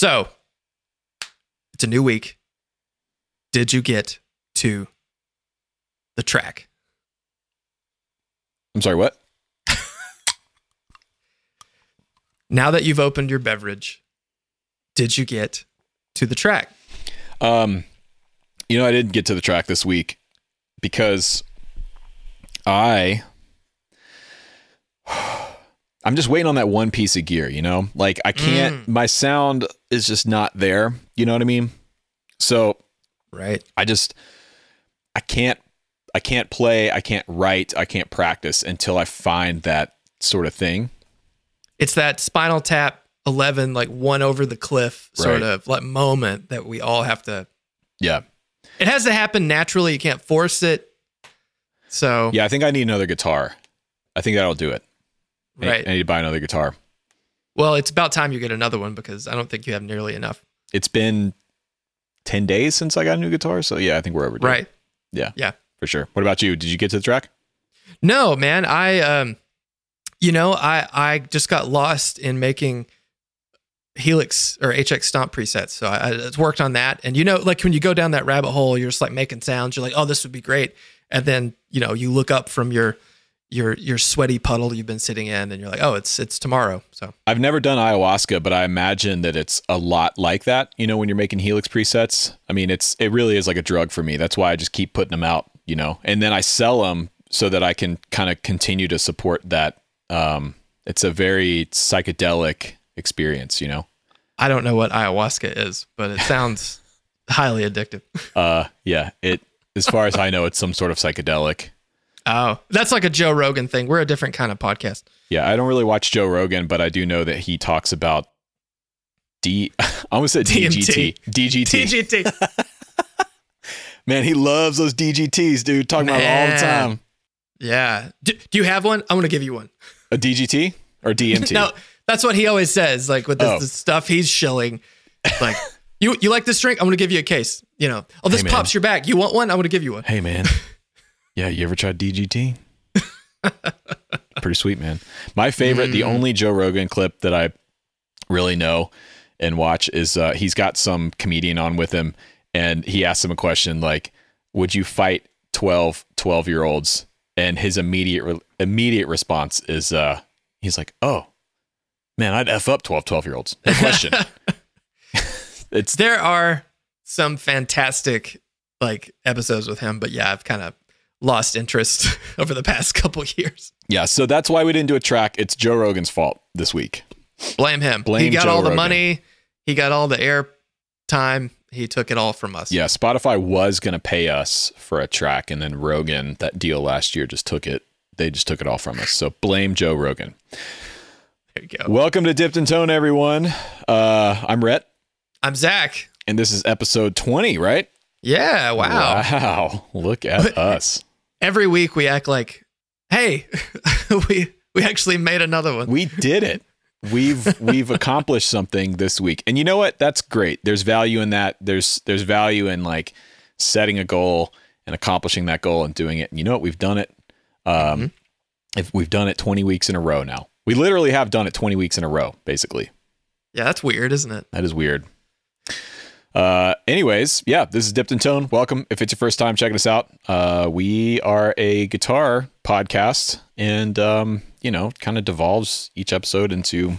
So it's a new week. Did you get to the track? I'm sorry, what? Now that you've opened your beverage, did you get to the track? Um, you know, I didn't get to the track this week because I I'm just waiting on that one piece of gear, you know? Like I can't mm. my sound is just not there, you know what I mean? So, Right. I just I can't I can't play, I can't write, I can't practice until I find that sort of thing. It's that spinal tap 11, like one over the cliff sort Right. of like moment that we all have to, Yeah. it has to happen naturally. You can't force it. So, Yeah, I think I need another guitar. I think that'll do it. I- right. I need to buy another guitar. Well, it's about time you get another one because I don't think you have nearly enough. It's been 10 days since I got a new guitar, so yeah, I think we're overdue. Right. Yeah. Yeah. For sure. What about you? Did you get to the track? No, man. I um you know, I I just got lost in making Helix or HX Stomp presets. So I, I worked on that. And you know, like when you go down that rabbit hole, you're just like making sounds. You're like, oh, this would be great. And then, you know, you look up from your your your sweaty puddle you've been sitting in and you're like, oh, it's it's tomorrow. So I've never done ayahuasca, but I imagine that it's a lot like that. You know, when you're making Helix presets, I mean, it's it really is like a drug for me. That's why I just keep putting them out. You know, and then I sell them so that I can kind of continue to support that. Um, it's a very psychedelic experience. You know. I don't know what ayahuasca is, but it sounds highly addictive. Uh, yeah. It as far as I know, it's some sort of psychedelic. Oh, that's like a Joe Rogan thing. We're a different kind of podcast. Yeah, I don't really watch Joe Rogan, but I do know that he talks about D. I almost said DGT. DGT. TGT. Man, he loves those DGTs, dude. Talking about it all the time. Yeah. Do, do you have one? I'm going to give you one. A DGT or DMT? No, that's what he always says. Like with this, Oh. the stuff he's shilling, like you you like this drink? I'm going to give you a case. You know, oh this Hey, pops your back. You want one? I'm going to give you one. Hey, man. Yeah, you ever tried DGT? Pretty sweet, man. My favorite, the Mm. only Joe Rogan clip that I really know and watch is uh, he's got some comedian on with him, and he asks him a question like, "Would you fight 12 12 year olds?" And his immediate re- immediate response is, uh, he's like, "Oh, man, I'd f up 12 12 year olds. No question." it's There are some fantastic like episodes with him, but yeah, I've kind of lost interest over the past couple years. yeah. So that's why we didn't do a track. It's Joe Rogan's fault this week. Blame him. Blame he got Joe all the Rogan. money. He got all the air time. He took it all from us. Yeah, Spotify was going to pay us for a track, and then Rogan, that deal last year, just took it. They just took it all from us. So blame Joe Rogan. There you go. Welcome to Dipped in Tone, everyone. Uh, I'm Rhett, I'm Zach. and this is episode 20, right? Yeah. Wow. Wow. Look at us. Every week we act like, hey, we we actually made another one. We did it. We've we've accomplished something this week. And you know what? That's great. There's value in that. There's there's value in like setting a goal and accomplishing that goal and doing it. And you know what? We've done it. Um if we've done it 20 weeks in a row now. We literally have done it 20 weeks in a row, basically. Yeah, that's weird, isn't it? That is weird. Uh, anyways, yeah, this is Dipped in Tone. Welcome. If it's your first time checking us out, uh, we are a guitar podcast and, um, you know, kind of devolves each episode into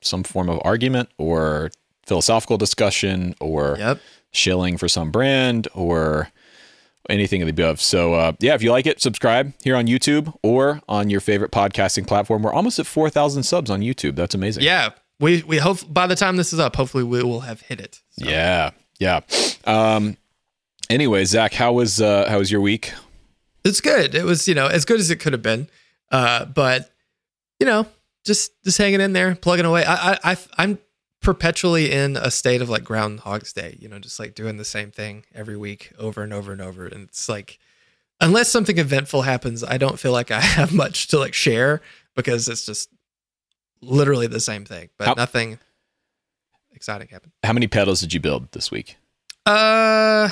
some form of argument or philosophical discussion or Yep. shilling for some brand or anything of the above. So, uh, yeah, if you like it, subscribe here on YouTube or on your favorite podcasting platform. We're almost at 4,000 subs on YouTube. That's amazing. Yeah. We we hope by the time this is up, hopefully we will have hit it. So, Yeah, yeah. Um. Anyway, Zach, how was uh, how was your week? It's good. It was, you know, as good as it could have been. Uh, but you know, just just hanging in there, plugging away. I I I I'm perpetually in a state of like Groundhog's Day, you know, just like doing the same thing every week over and over and over. And it's like unless something eventful happens, I don't feel like I have much to like share because it's just literally the same thing. But How- nothing exciting happened. How many pedals did you build this week? Uh,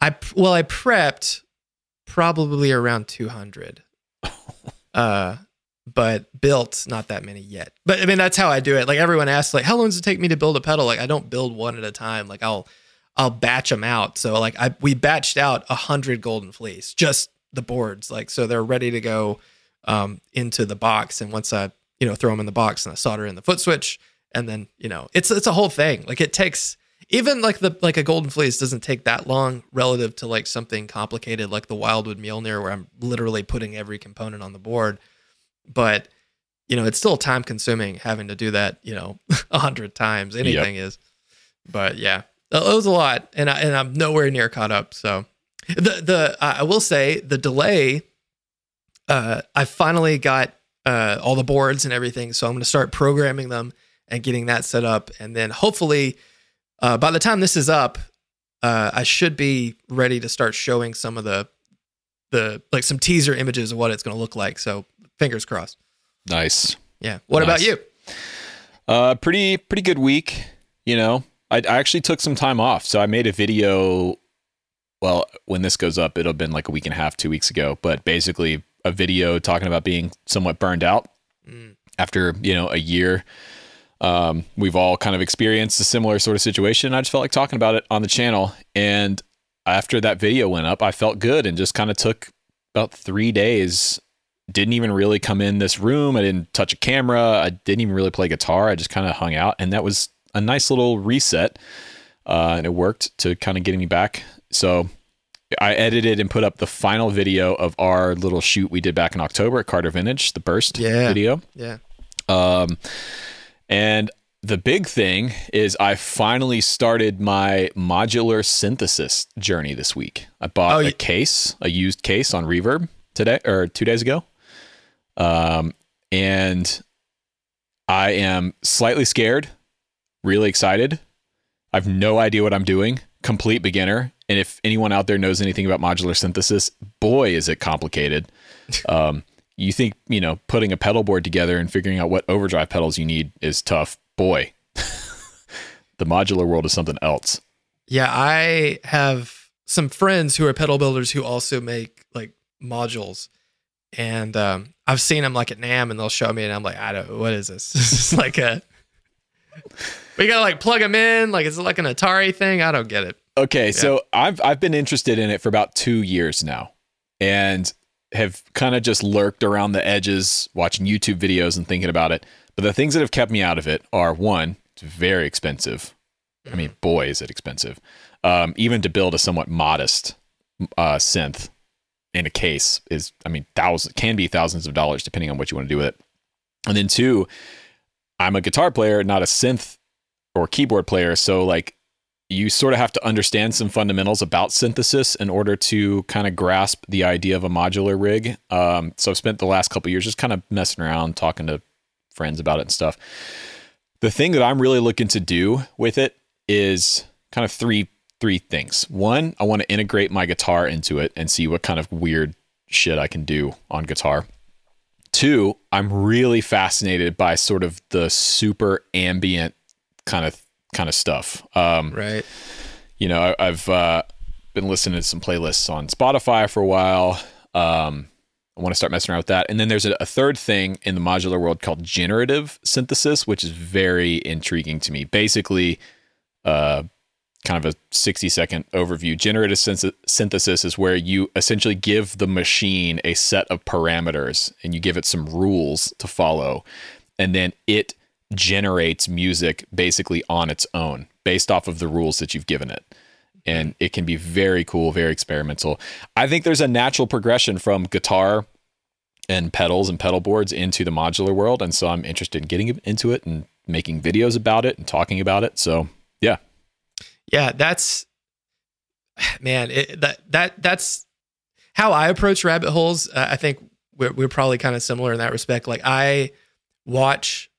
I well, I prepped probably around two hundred. uh, but built not that many yet. But I mean, that's how I do it. Like everyone asks, like, how long does it take me to build a pedal? Like I don't build one at a time. Like I'll I'll batch them out. So like I we batched out a hundred golden fleece, just the boards. Like so they're ready to go um, into the box. And once I you know throw them in the box and I solder in the foot switch, and then you know it's it's a whole thing. Like it takes even like the like a golden fleece doesn't take that long relative to like something complicated like the wildwood Mjolnir where I'm literally putting every component on the board. But you know, it's still time consuming having to do that, you know, a hundred times. Anything yep. is. But yeah, it was a lot, and I, and I'm nowhere near caught up. So the the I will say the delay. Uh, I finally got uh, all the boards and everything, so I'm going to start programming them and getting that set up, and then hopefully, uh, by the time this is up, uh, I should be ready to start showing some of the the like some teaser images of what it's going to look like. So fingers crossed. Nice. Yeah. What nice. about you? Uh, pretty pretty good week. You know, I, I actually took some time off, so I made a video. Well, when this goes up, it'll have been like a week and a half, two weeks ago. But basically, a video talking about being somewhat burned out mm. after you know a year. Um, we've all kind of experienced a similar sort of situation. I just felt like talking about it on the channel, and after that video went up, I felt good and just kind of took about three days didn't even really come in this room. I didn't touch a camera. I didn't even really play guitar. I just kind of hung out, and that was a nice little reset. Uh, and it worked to kind of getting me back. So I edited and put up the final video of our little shoot we did back in October at Carter Vintage, the burst yeah. video. Yeah. Um, and the big thing is I finally started my modular synthesis journey this week. I bought oh, a case, a used case on Reverb today or two days ago. Um, and I am slightly scared, really excited. I have no idea what I'm doing, complete beginner. And if anyone out there knows anything about modular synthesis, boy, is it complicated. um, you think, you know, putting a pedal board together and figuring out what overdrive pedals you need is tough. Boy, the modular world is something else. Yeah, I have some friends who are pedal builders who also make like modules and um, I've seen them like at NAMM, and they'll show me, and I'm like, I don't. What is this? this is like a. We gotta like plug them in. Like is it like an Atari thing? I don't get it. Okay, yeah. so I've I've been interested in it for about two years now, and have kind of just lurked around the edges, watching YouTube videos and thinking about it. But the things that have kept me out of it are one, it's very expensive. I mean, boy, is it expensive. Um, even to build a somewhat modest uh, synth in a case is, I mean, thousands can be thousands of dollars depending on what you want to do with it. And then two, I'm a guitar player, not a synth or keyboard player. So like you sort of have to understand some fundamentals about synthesis in order to kind of grasp the idea of a modular rig. Um, so I've spent the last couple years just kind of messing around, talking to friends about it and stuff. The thing that I'm really looking to do with it is kind of three three things. One, I want to integrate my guitar into it and see what kind of weird shit I can do on guitar. Two, I'm really fascinated by sort of the super ambient kind of kind of stuff. Um, right. You know, I, have uh, been listening to some playlists on Spotify for a while. Um, I want to start messing around with that. And then there's a, a, third thing in the modular world called generative synthesis, which is very intriguing to me. Basically, uh, kind of a 60 second overview. Generative synthesis is where you essentially give the machine a set of parameters and you give it some rules to follow. And then it generates music basically on its own based off of the rules that you've given it. And it can be very cool, very experimental. I think there's a natural progression from guitar and pedals and pedal boards into the modular world. And so I'm interested in getting into it and making videos about it and talking about it. So, yeah, yeah, that's man, it, that that that's how I approach rabbit holes. Uh, I think we're, we're probably kind of similar in that respect. Like I watch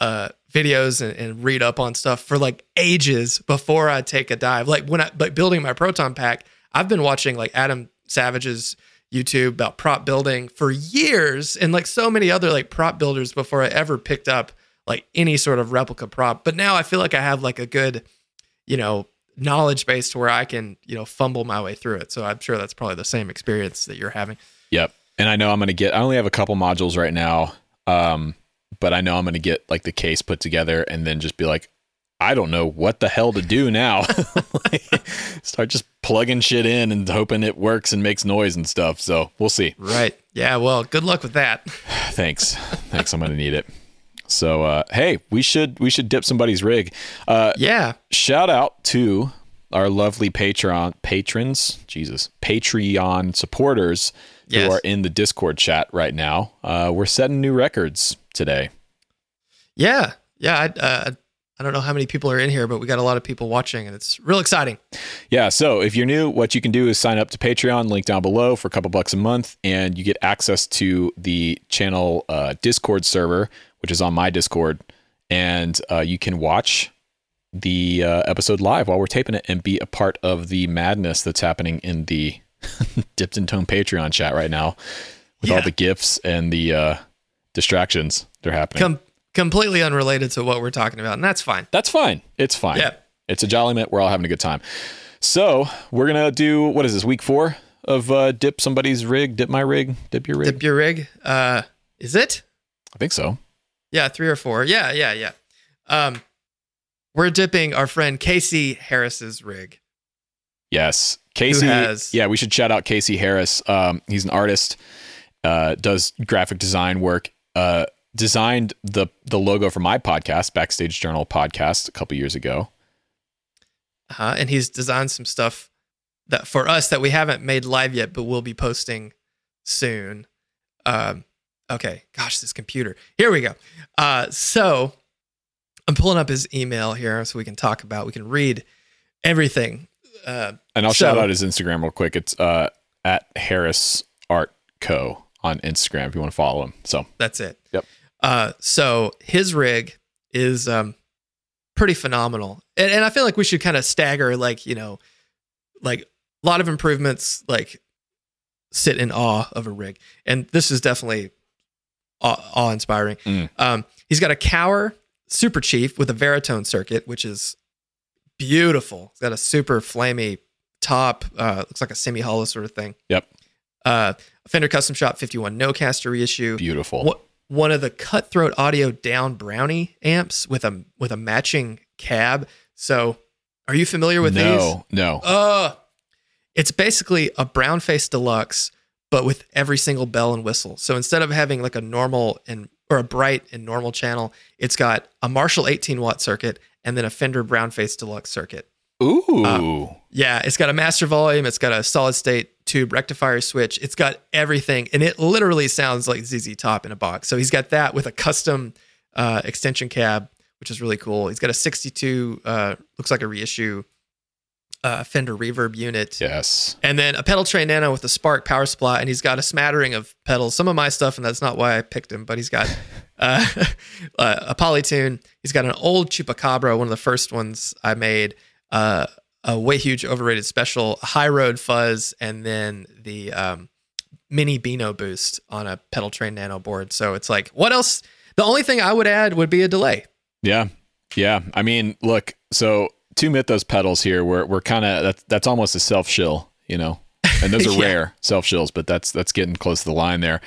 uh, videos and, and, read up on stuff for like ages before I take a dive. Like when I but building my proton pack, I've been watching like Adam Savage's YouTube about prop building for years and like so many other like prop builders before I ever picked up like any sort of replica prop. But now I feel like I have like a good you know, knowledge base to where I can, you know, fumble my way through it. So I'm sure that's probably the same experience that you're having. Yep. And I know I'm going to get, I only have a couple modules right now Um, but I know I'm going to get like the case put together and then just be like, I don't know what the hell to do now. Like, start just plugging shit in and hoping it works and makes noise and stuff. So we'll see. Right. Yeah. Well, good luck with that. Thanks. Thanks. I'm going to need it. So uh, hey, we should we should dip somebody's rig. Uh, Yeah. shout out to our lovely Patreon patrons, Jesus, Patreon supporters Yes. who are in the Discord chat right now. Uh, we're setting new records today. Yeah. Yeah. I, uh, I don't know how many people are in here, but we got a lot of people watching and it's real exciting. Yeah, so if you're new, what you can do is sign up to Patreon, link down below for a couple bucks a month, and you get access to the channel uh, Discord server, which is on my Discord, and uh, you can watch the uh, episode live while we're taping it and be a part of the madness that's happening in the Dipped in Tone Patreon chat right now with all the gifts and the uh, distractions that are happening. Com- completely unrelated to what we're talking about. And that's fine. That's fine. It's fine. Yeah. It's a jolly mint. We're all having a good time. So we're gonna do what is this week four of uh, dip somebody's rig, dip my rig, dip your rig. Dip your rig. Uh, is it? I think so. Yeah. Three or four. Yeah. Yeah. Yeah. Um, we're dipping our friend Casey Harris's rig. Yes, Casey. has- yeah, we should shout out Casey Harris. Um, he's an artist, uh, does graphic design work. Uh, designed the the logo for my podcast, Backstage Journal podcast, a couple years ago. Uh, and he's designed some stuff that for us that we haven't made live yet, but we'll be posting soon. Um, okay, gosh, this computer. Here we go. Uh, so I'm pulling up his email here so we can talk about, we can read everything. Uh, And I'll So- shout out his Instagram real quick. It's uh, at Harris Art Co on Instagram if you want to follow him. So that's it. Yep. Uh, so his rig is um, pretty phenomenal, and, and I feel like we should kind of stagger, like you know, like a lot of improvements, like sit in awe of a rig, and this is definitely awe inspiring. Mm. Um, he's got a Kauer Super Chief with a Veritone circuit, which is beautiful. It's got a super flamey top, uh, looks like a semi hollow sort of thing. Yep. Uh, Fender Custom Shop 51 no caster reissue beautiful. what one of the cutthroat audio down brownie amps with a with a matching cab so are you familiar with these no, no. uh it's basically a brown face deluxe but with every single bell and whistle so instead of having like a normal and or a bright and normal channel it's got a marshall 18 watt circuit and then a fender brown face deluxe circuit Ooh. yeah, it's got a master volume. It's got a solid state tube rectifier switch. It's got everything, and it literally sounds like ZZ Top in a box. So he's got that with a custom uh, extension cab, which is really cool. He's got a 62, uh, looks like a reissue uh, Fender reverb unit, yes. and then a pedal train nano with a Spark power supply. And he's got a smattering of pedals, some of my stuff, and that's not why I picked him. But he's got uh, a Polytune. He's got an old Chupacabra, one of the first ones I made. Uh, a way huge overrated special, high road fuzz, and then the um, mini Beano boost on a pedal train nano board. So it's like, what else? The only thing I would add would be a delay. Yeah. Yeah. I mean, look, so two Mythos pedals here, we're, we're kind of, that's, that's almost a self shill, you know, and those are Yeah. rare self shills, but that's, that's getting close to the line there.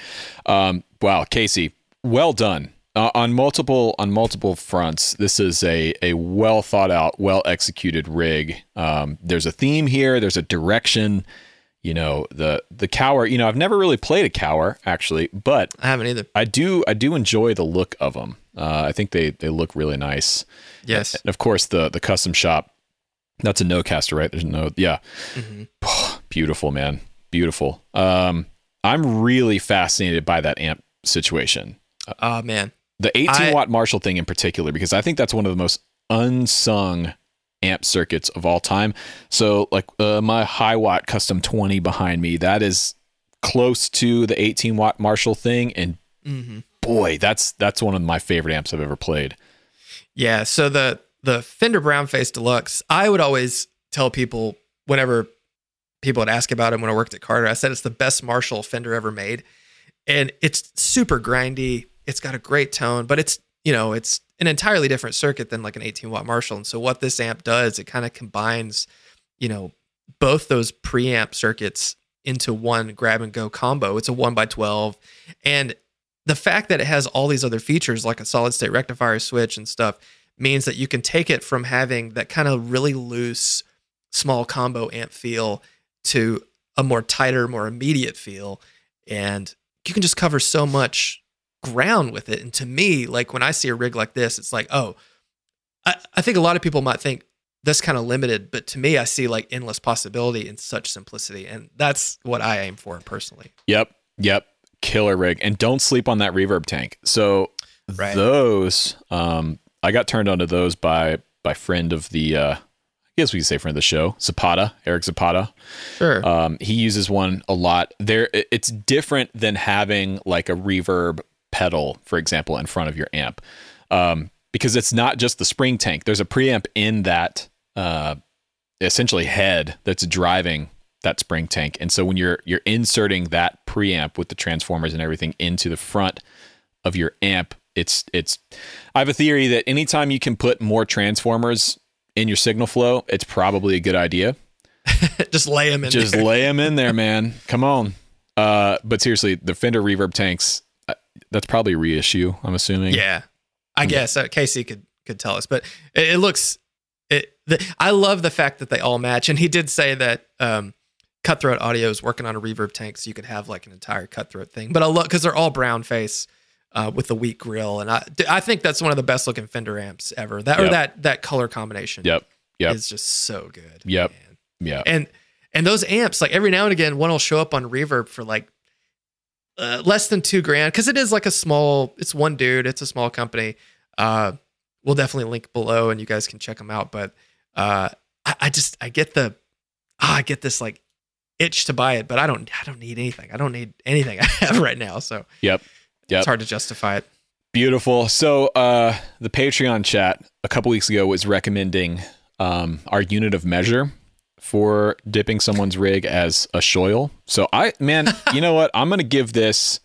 Um, wow. Casey, well done. Uh, on multiple on multiple fronts, this is a a well thought out, well executed rig. Um, there's a theme here. There's a direction. You know the the Kauer. You know I've never really played a Kauer actually, but I haven't either. I do I do enjoy the look of them. Uh, I think they they look really nice. Yes. And of course the the custom shop. That's a no caster, right? There's no yeah. Mhm. Beautiful man, beautiful. Um, I'm really fascinated by that amp situation. Oh man. The 18 I- watt Marshall thing in particular, because I think that's one of the most unsung amp circuits of all time. So like uh, my Hiwatt custom 20 behind me, that is close to the 18 watt Marshall thing, and hmm boy, that's that's one of my favorite amps I've ever played. Yeah. So the the Fender Brown Face Deluxe, I would always tell people whenever people would ask about it when I worked at Carter, I said it's the best Marshall Fender ever made, and it's super grindy. It's got a great tone, but it's you know it's an entirely different circuit than like an 18 watt Marshall. And so what this amp does, it kind of combines, you know, both those preamp circuits into one grab and go combo. It's a one by 12, and the fact that it has all these other features like a solid state rectifier switch and stuff means that you can take it from having that kind of really loose small combo amp feel to a more tighter, more immediate feel. And you can just cover so much ground with it. And to me, like when I see a rig like this, it's like, oh, I, I think a lot of people might think that's kind of limited, but to me, I see like endless possibility in such simplicity. And that's what I aim for personally. Yep. Yep. Killer rig. And don't sleep on that reverb tank. So Right. those, um, I got turned onto those by by friend of the uh I guess we could say friend of the show, Zapata, Eric Zapata. Sure. Um, he uses one a lot. There, it's different than having like a reverb pedal, for example, in front of your amp, um, because it's not just the spring tank. There's a preamp in that uh, essentially head that's driving that spring tank, and so when you're you're inserting that preamp with the transformers and everything into the front of your amp, it's it's. I have a theory that anytime you can put more transformers in your signal flow, it's probably a good idea just lay them in just there. lay them in there, man. Come on. Uh, but seriously, the Fender reverb tanks, uh, that's probably a reissue. I'm assuming. Yeah, I guess uh, Casey could could tell us, but it, it looks. It. The, I love the fact that they all match, and he did say that um, Cutthroat Audio is working on a reverb tank, so you could have like an entire Cutthroat thing. But I love because they're all brown face uh, with the wheat grill, and I I think that's one of the best looking Fender amps ever. That or that that color combination. Yep. Yep. is just so good. Yep. Yeah. and and those amps like every now and again one will show up on reverb for like uh, less than two grand because it is like a small it's one dude it's a small company uh we'll definitely link below and you guys can check them out but uh i, I just i get the ah, i get this like itch to buy it but i don't i don't need anything i don't need anything i have right now so Yep. Yep. it's hard to justify it Beautiful. So, uh, the Patreon chat a couple weeks ago was recommending um, our unit of measure for dipping someone's rig as a shoil. So, I, man, you know what? I'm going to give this.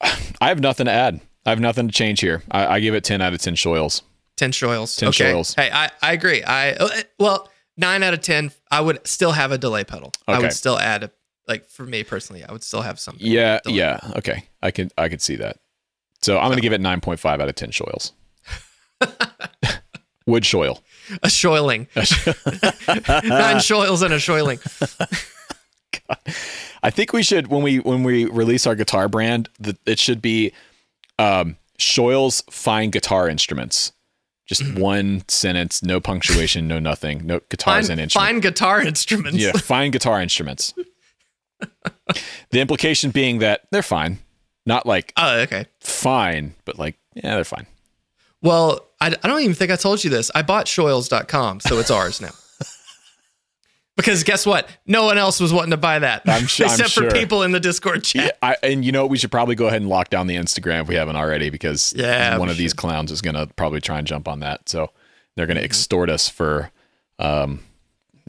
I have nothing to add. I have nothing to change here. I, I give it 10 out of 10 shoils. 10 shoils 10 okay shoils. hey i i agree i uh, well 9 out of 10 i would still have a delay pedal i would still add a, like for me personally i would still have something Yeah, yeah. Okay. I can I could see that. So I'm gonna give it nine point five out of ten shoils. Wood shoil. a shoiling nine shoils and a shoiling I think we should when we when we release our guitar brand, that it should be um Shoils fine guitar instruments. Just mm. one sentence, no punctuation, no nothing, no guitars fine, and instruments. fine guitar instruments Yeah, fine guitar instruments. the implication being that they're fine. Not like oh okay fine, but like, yeah, they're fine. well I, I don't even think i told you this i bought shoils.com so it's ours now because guess what no one else was wanting to buy that I'm su- I'm except sure. for people in the discord chat Yeah, I, and you know we should probably go ahead and lock down the Instagram if we haven't already because Yeah, one of these clowns is gonna probably try and jump on that. So they're gonna extort us for um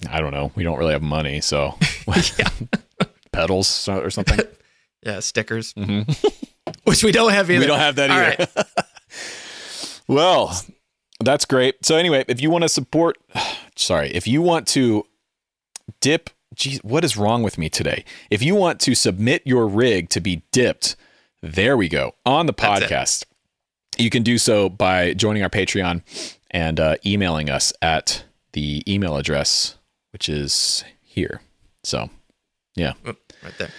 I don't know. We don't really have money, so pedals or something. yeah stickers Mhm. which we don't have either We don't have that either. right. Well, that's great. So anyway, if you want to support, sorry, if you want to dip, geez, what is wrong with me today? If you want to submit your rig to be dipped, there we go on the podcast. You can do so by joining our Patreon and uh, emailing us at the email address, which is here. So, yeah, Oop, right there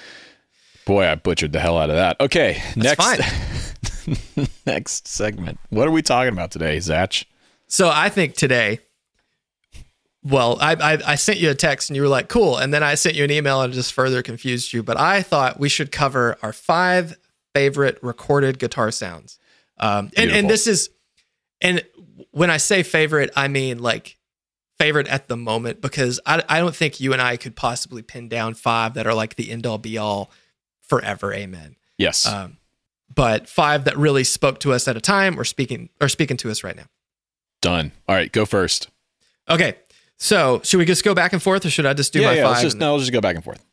boy, I butchered the hell out of that. Okay, next, fine. next segment. What are we talking about today, Zach? So I think today, well, I, I I sent you a text and you were like, "Cool," and then I sent you an email and just further confused you. But I thought we should cover our five favorite recorded guitar sounds. Um, and and this is, and when I say favorite, I mean like favorite at the moment because I I don't think you and I could possibly pin down five that are like the end all be all forever. Amen. Yes. Um, but five that really spoke to us at a time or speaking or speaking to us right now. Done. All right, go first. Okay. So should we just go back and forth or should I just do yeah, my yeah. five? Let's just no. Let's just go back and forth.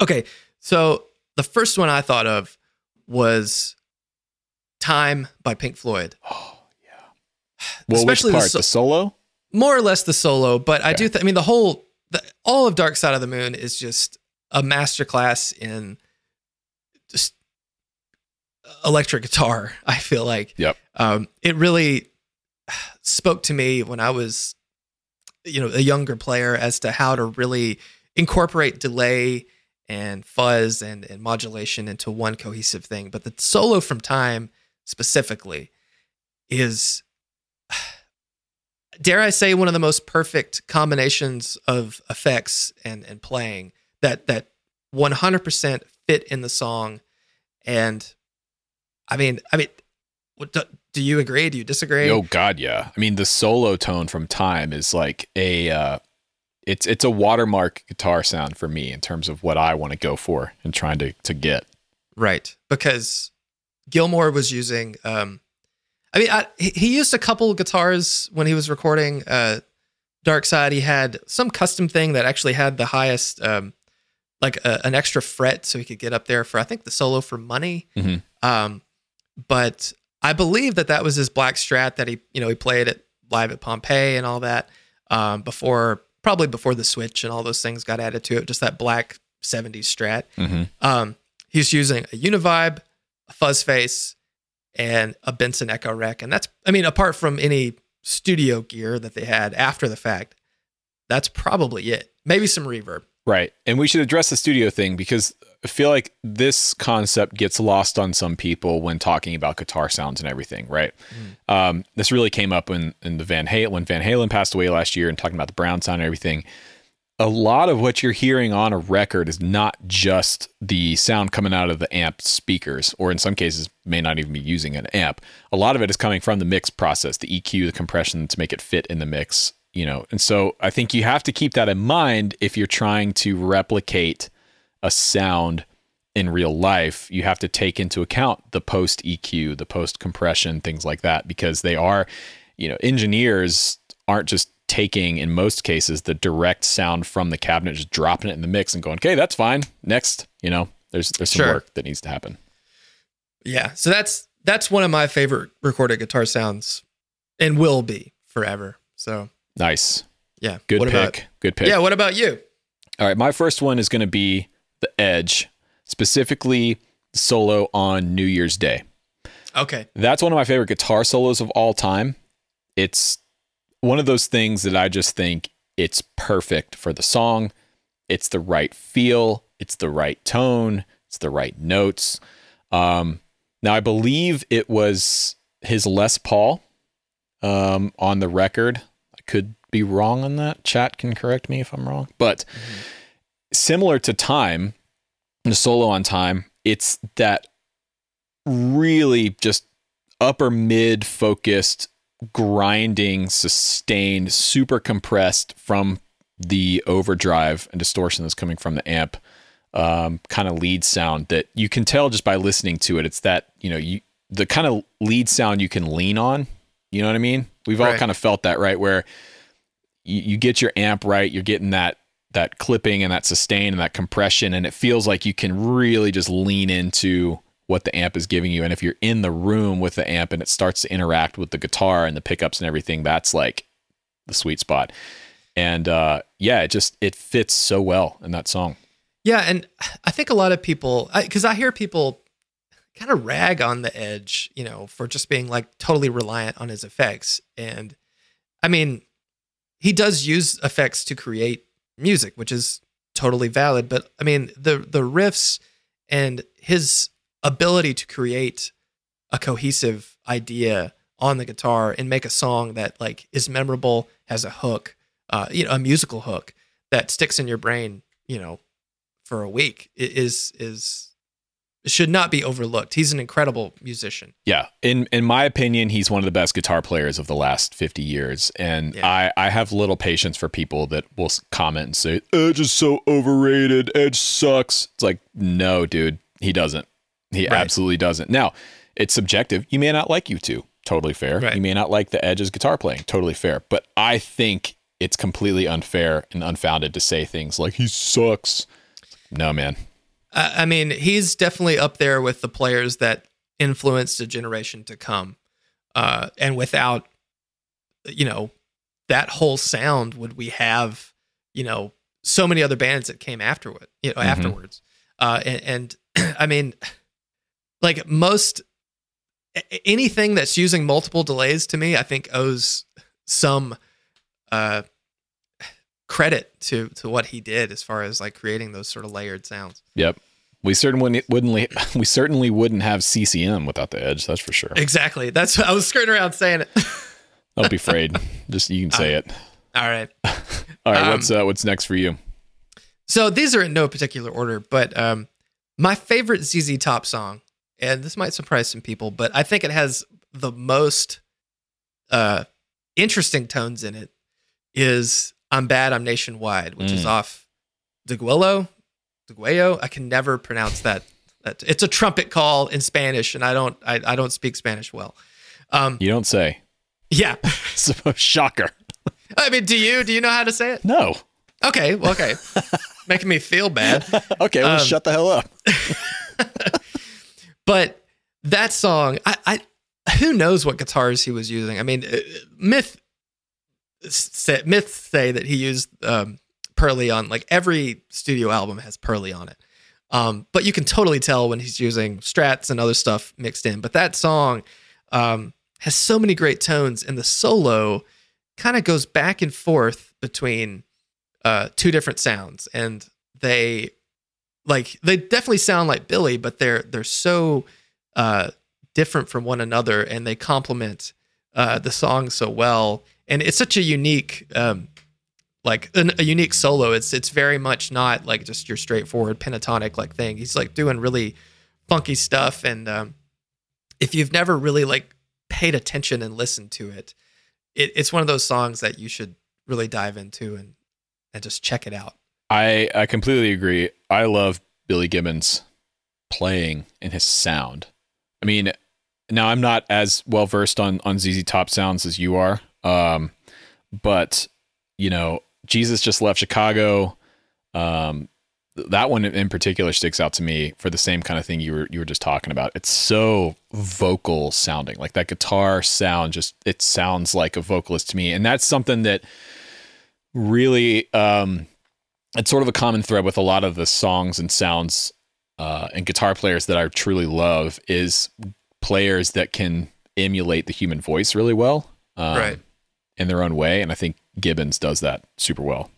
Okay. So the first one I thought of was Time by Pink Floyd. Oh yeah. Well, Especially which the part? so- The, solo? More or less the solo, but I do th- I mean the whole the, all of Dark Side of the Moon is just a masterclass in just electric guitar. I feel like Yep. um, it really spoke to me when I was, you know, a younger player as to how to really incorporate delay and fuzz and, and modulation into one cohesive thing. But the solo from time specifically is, dare I say, one of the most perfect combinations of effects and, and playing that that 100% fit in the song. And I mean, I mean, what, do, do you agree? Do you disagree? Oh God, yeah. I mean, the solo tone from Time is like a, uh, it's it's a watermark guitar sound for me in terms of what I want to go for and trying to to get. Right, because Gilmour was using. Um, I mean, I, he used a couple guitars when he was recording uh, Dark Side. He had some custom thing that actually had the highest, um, like a, an extra fret, so he could get up there for I think the solo for Money. Mhm. Um, but I believe that that was his black Strat that he you know he played it live at Pompeii and all that um, before probably before the Switch and all those things got added to it. Just that black '70s Strat. Mm-hmm. Um, he's using a Univibe, a Fuzz Face, and a Binson Echorec, and that's I mean, apart from any studio gear that they had after the fact, that's probably it. Maybe some reverb. Right. And we should address the studio thing because I feel like this concept gets lost on some people when talking about guitar sounds and everything, right? Um, this really came up when in the Van Halen when Van Halen passed away last year and talking about the Brown sound and everything. A lot of what you're hearing on a record is not just the sound coming out of the amp speakers, or in some cases may not even be using an amp. A lot of it is coming from the mix process, the EQ, the compression to make it fit in the mix, you know. And so I think you have to keep that in mind if you're trying to replicate a sound in real life. You have to take into account the post EQ, the post compression, things like that, because they are, you know, engineers aren't just taking in most cases the direct sound from the cabinet, just dropping it in the mix and going, okay, that's fine. Next, you know, there's there's some Sure. work that needs to happen. Yeah, so that's that's one of my favorite recorded guitar sounds, and will be forever. So Nice. yeah, Good what pick. About, Good pick. Yeah, what about you? All right, my first one is going to be the Edge, specifically solo on New Year's Day. Okay, That's one of my favorite guitar solos of all time. It's one of those things that I just think it's perfect for the song. It's the right feel, it's the right tone, it's the right notes. Um, now, I believe it was his Les Paul um, on the record. Could be wrong on that. Chat can correct me if I'm wrong. But similar to Time, the solo on Time, it's that really just upper mid focused, grinding, sustained, super compressed from the overdrive and distortion that's coming from the amp um, kind of lead sound that you can tell just by listening to it. It's that, you know, you the kind of lead sound you can lean on. You know what I mean? We've all Right. kind of felt that, right? Where you, you get your amp right, you're getting that that clipping and that sustain and that compression, and it feels like you can really just lean into what the amp is giving you. And if you're in the room with the amp and it starts to interact with the guitar and the pickups and everything, that's like the sweet spot. And uh, yeah, it just it fits so well in that song. Yeah, and I think a lot of people, because I, hear people kind of rag on the Edge, you know, for just being like totally reliant on his effects. And I mean, he does use effects to create music, which is totally valid. But I mean, the the riffs and his ability to create a cohesive idea on the guitar and make a song that like is memorable, has a hook, uh, you know, a musical hook that sticks in your brain, you know, for a week is is should not be overlooked. He's an incredible musician. Yeah, in in my opinion, he's one of the best guitar players of the last fifty years, and Yeah. I I have little patience for people that will comment and say Edge is so overrated. Edge sucks. It's like no, dude, he doesn't. He Right. absolutely doesn't. Now, it's subjective. You may not like U2. Totally fair. Right. You may not like the Edge's guitar playing. Totally fair. But I think it's completely unfair and unfounded to say things like he sucks. No, man. I I mean, he's definitely up there with the players that influenced a generation to come. Uh, and without, you know, that whole sound, would we have, you know, so many other bands that came afterward, you know, Mhm. afterwards. Uh, and, and I mean, like most anything that's using multiple delays to me, I think owes some uh, credit to to what he did as far as like creating those sort of layered sounds. Yep. We certainly wouldn't we certainly wouldn't have CCM without the edge, that's for sure. Exactly. That's I was skirting around saying it. Don't be afraid. Just you can say it. All right. All right, um, what's uh, what's next for you? So these are in no particular order, but um my favorite ZZ Top song, and this might surprise some people, but I think it has the most uh interesting tones in it is I'm Bad, I'm Nationwide, which mm. is off Degüello, Degüello. I can never pronounce that. that. It's a trumpet call in Spanish, and I don't I, I don't speak Spanish well. Um, you don't say. Yeah. Shocker. I mean, do you do you know how to say it? No. Okay. Well, okay. Making me feel bad. okay. Well, um, shut the hell up. but that song, I, I who knows what guitars he was using. I mean, uh, Myth say, myths say that he used um, Pearly on like every studio album has Pearly on it. Um, but you can totally tell when he's using strats and other stuff mixed in. But that song um, has so many great tones, and the solo kind of goes back and forth between uh, two different sounds, and they like they definitely sound like Billy, but they're they're so uh, different from one another, and they complement uh, the song so well and it's such a unique um, like an, a unique solo. It's it's very much not like just your straightforward pentatonic like thing. He's like doing really funky stuff. And um, if you've never really like paid attention and listened to it, it it's one of those songs that you should really dive into and and just check it out. I i completely agree. I love billy gibbons playing and his sound. I mean now i'm not as well versed on on zz top sounds as you are um, but you know, Jesus just left Chicago. Um, that one in particular sticks out to me for the same kind of thing you were you were just talking about. It's so vocal sounding, like that guitar sound. Just it sounds like a vocalist to me, and that's something that really um, it's sort of a common thread with a lot of the songs and sounds uh, and guitar players that I truly love is players that can emulate the human voice really well. Um, right in their own way. And I think Gibbons does that super well.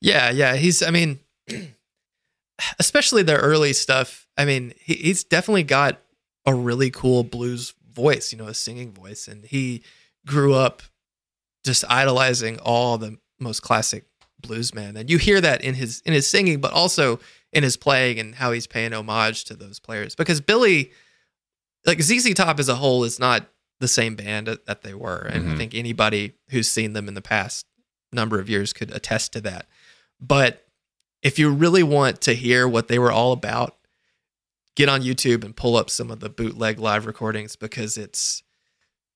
Yeah, yeah. He's, I mean, especially the early stuff. I mean, he, he's definitely got a really cool blues voice, you know, a singing voice. And he grew up just idolizing all the most classic bluesmen. And you hear that in his in his singing, but also in his playing and how he's paying homage to those players. Because Billy, like ZZ Top as a whole, is not the same band that they were. And mm-hmm. I think anybody who's seen them in the past number of years could attest to that. But if you really want to hear what they were all about, get on YouTube and pull up some of the bootleg live recordings because it's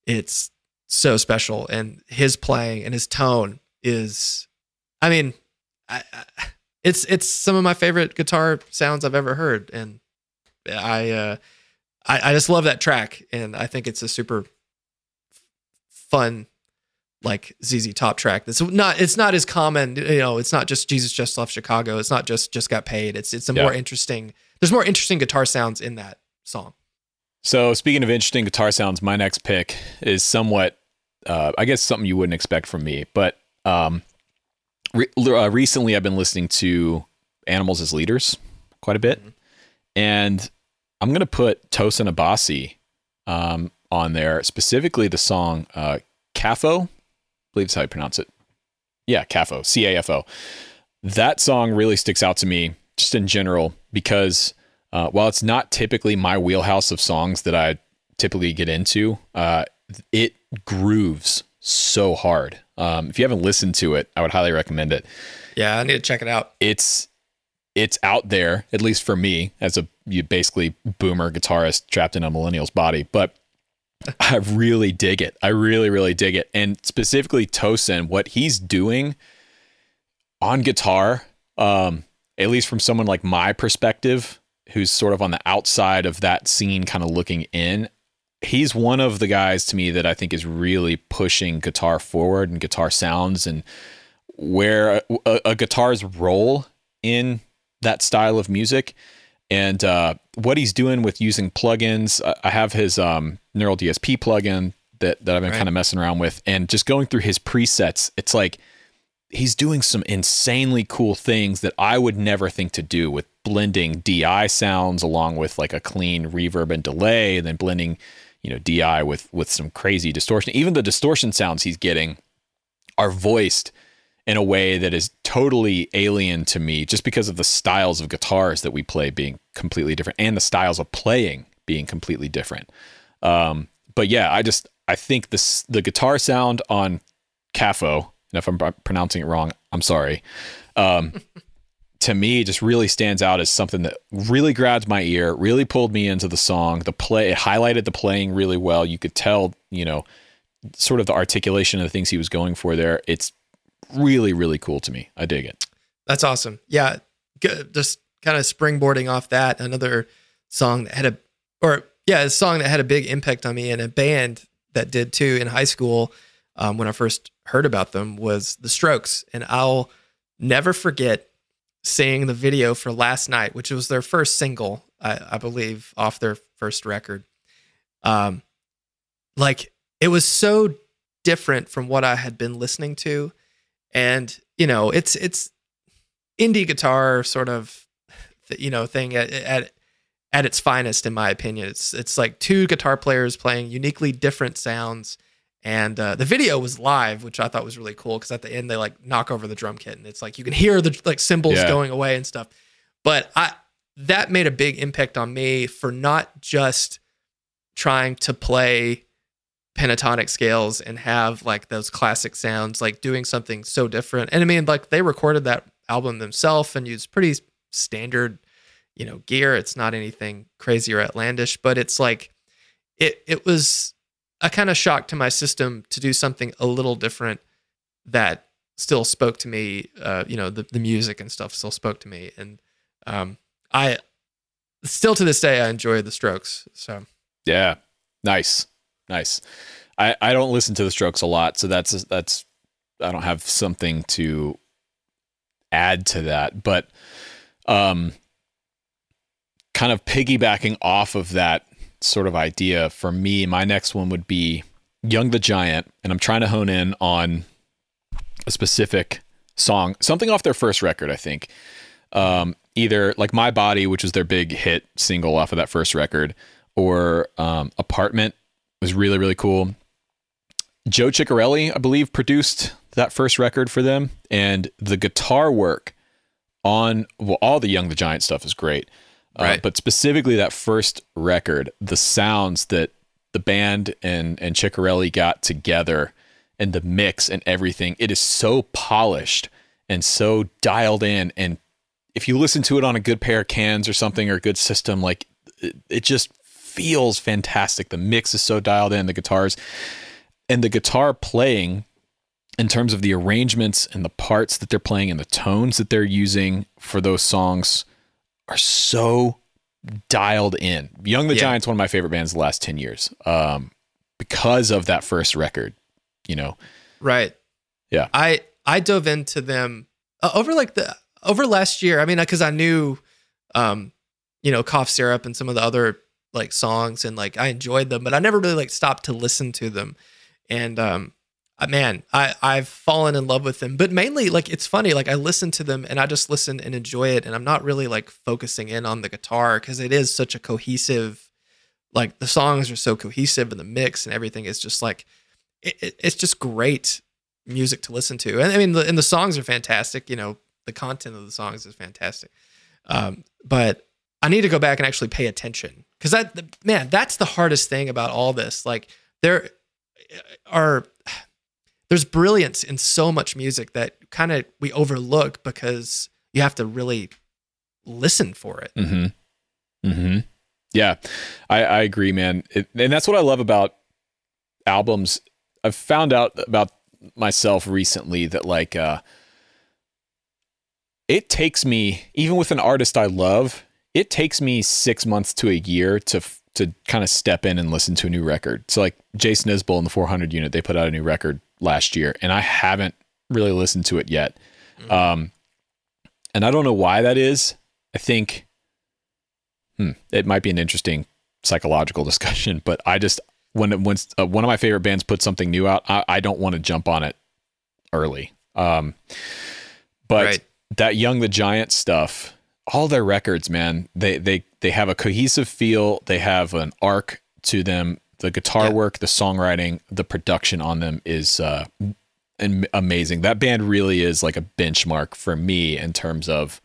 it's so special and his playing and his tone is I mean I, I, it's it's some of my favorite guitar sounds I've ever heard and I uh I, I just love that track, and I think it's a super fun like ZZ Top track. That's not it's not as common, you know, it's not just Jesus just left Chicago. It's not just just got paid. It's it's a yeah. more interesting there's more interesting guitar sounds in that song. So speaking of interesting guitar sounds, my next pick is somewhat uh, I guess something you wouldn't expect from me, but um, re- uh, recently I've been listening to Animals as Leaders quite a bit. Mm-hmm. And I'm going to put Tosin Abasi um, on there, specifically the song uh, CAFO. I believe that's how you pronounce it. Yeah, CAFO, C A F O. That song really sticks out to me just in general because uh, while it's not typically my wheelhouse of songs that I typically get into, uh, it grooves so hard. Um, if you haven't listened to it, I would highly recommend it. Yeah, I need to check it out. It's it's out there, at least for me, as a you basically boomer guitarist trapped in a millennial's body. But I really dig it. I really, really dig it. And specifically Tosin, what he's doing on guitar, um, at least from someone like my perspective, who's sort of on the outside of that scene, kind of looking in, he's one of the guys to me that I think is really pushing guitar forward and guitar sounds and where a, a guitar's role in that style of music and uh, what he's doing with using plugins. I- have his um, Neural DSP plugin that that I've been Right. kind of messing around with, and just going through his presets. It's like he's doing some insanely cool things that I would never think to do with blending DI sounds along with like a clean reverb and delay, and then blending, you know, DI with with some crazy distortion. Even the distortion sounds he's getting are voiced in a way that is totally alien to me just because of the styles of guitars that we play being completely different and the styles of playing being completely different. Um, but yeah, I just I think this the guitar sound on CAFO, and if I'm pronouncing it wrong, I'm sorry. Um, to me, just really stands out as something that really grabbed my ear, really pulled me into the song. The play, it highlighted the playing really well. You could tell, you know, sort of the articulation of the things he was going for there. It's really, really cool to me. I dig it. That's awesome. Yeah, just kind of springboarding off that, another song that had a, or yeah, a song that had a big impact on me, and a band that did too in high school. Um, when I first heard about them was The Strokes, and I'll never forget seeing the video for Last Night, which was their first single, I, I believe, off their first record. Um, like it was so different from what I had been listening to, and you know, it's it's indie guitar sort of you know thing at, at at its finest in my opinion. It's it's like two guitar players playing uniquely different sounds. And uh, the video was live which i thought was really cool because at the end they like knock over the drum kit and it's like you can hear the like cymbals Yeah. going away and stuff. But i that made a big impact on me for not just trying to play pentatonic scales and have like those classic sounds like doing something so different and i mean like they recorded that album themselves and used pretty standard you know gear it's not anything crazy or outlandish but it's like it it was a kind of shock to my system to do something a little different that still spoke to me uh you know the, the music and stuff still spoke to me and um i still to this day i enjoy the strokes so Yeah. Nice. Nice. I, I don't listen to the strokes a lot, so that's that's I don't have something to add to that. But um kind of piggybacking off of that sort of idea, for me, my next one would be Young the Giant, and I'm trying to hone in on a specific song, something off their first record, I think. Um, either like My Body, which was their big hit single off of that first record, or um, Apartment was really, really cool. Joe Chiccarelli, I believe, produced that first record for them, and the guitar work on well, all the Young the Giant stuff is great, Uh, Right. but specifically that first record, the sounds that the band and and Chiccarelli got together, and the mix and everything, it is so polished and so dialed in. And if you listen to it on a good pair of cans or something or a good system, like it, it just feels fantastic. The mix is so dialed in, the guitars and the guitar playing in terms of the arrangements and the parts that they're playing and the tones that they're using for those songs are so dialed in. Young the Yeah. Giant's one of my favorite bands the last 10 years. Um, because of that first record, you know. Right. Yeah. I I dove into them uh, over like the over last year. I mean, because I knew, um, you know, cough syrup and some of the other like songs, and like I enjoyed them, but I never really like stopped to listen to them. And um, man, I I've fallen in love with them. But mainly, like it's funny. Like I listen to them and I just listen and enjoy it, and I'm not really like focusing in on the guitar because it is such a cohesive. Like the songs are so cohesive, and the mix and everything is just like it, it- it's just great music to listen to. And I mean, the, and the songs are fantastic. You know, the content of the songs is fantastic. Um, but I need to go back and actually pay attention because that, man, that's the hardest thing about all this. Like there are, there's brilliance in so much music that kind of we overlook because you have to really listen for it. Mm-hmm. Mm-hmm. Yeah, I, I agree, man. It, and that's what I love about albums. I've found out about myself recently that like uh it takes me even with an artist I love, it takes me 6 months to a year to to kind of step in and listen to a new record. So like Jason Isbell and the 400 unit, they put out a new record last year and I haven't really listened to it yet. Um and I don't know why that is. I think hmm, it might be an interesting psychological discussion, but I just when when uh, one of my favorite bands puts something new out, I, I don't want to jump on it early. Um, but Right. that Young the Giant stuff, all their records, man, they they they have a cohesive feel. They have an arc to them. The guitar Yeah. work, the songwriting, the production on them is uh, amazing. That band really is like a benchmark for me in terms of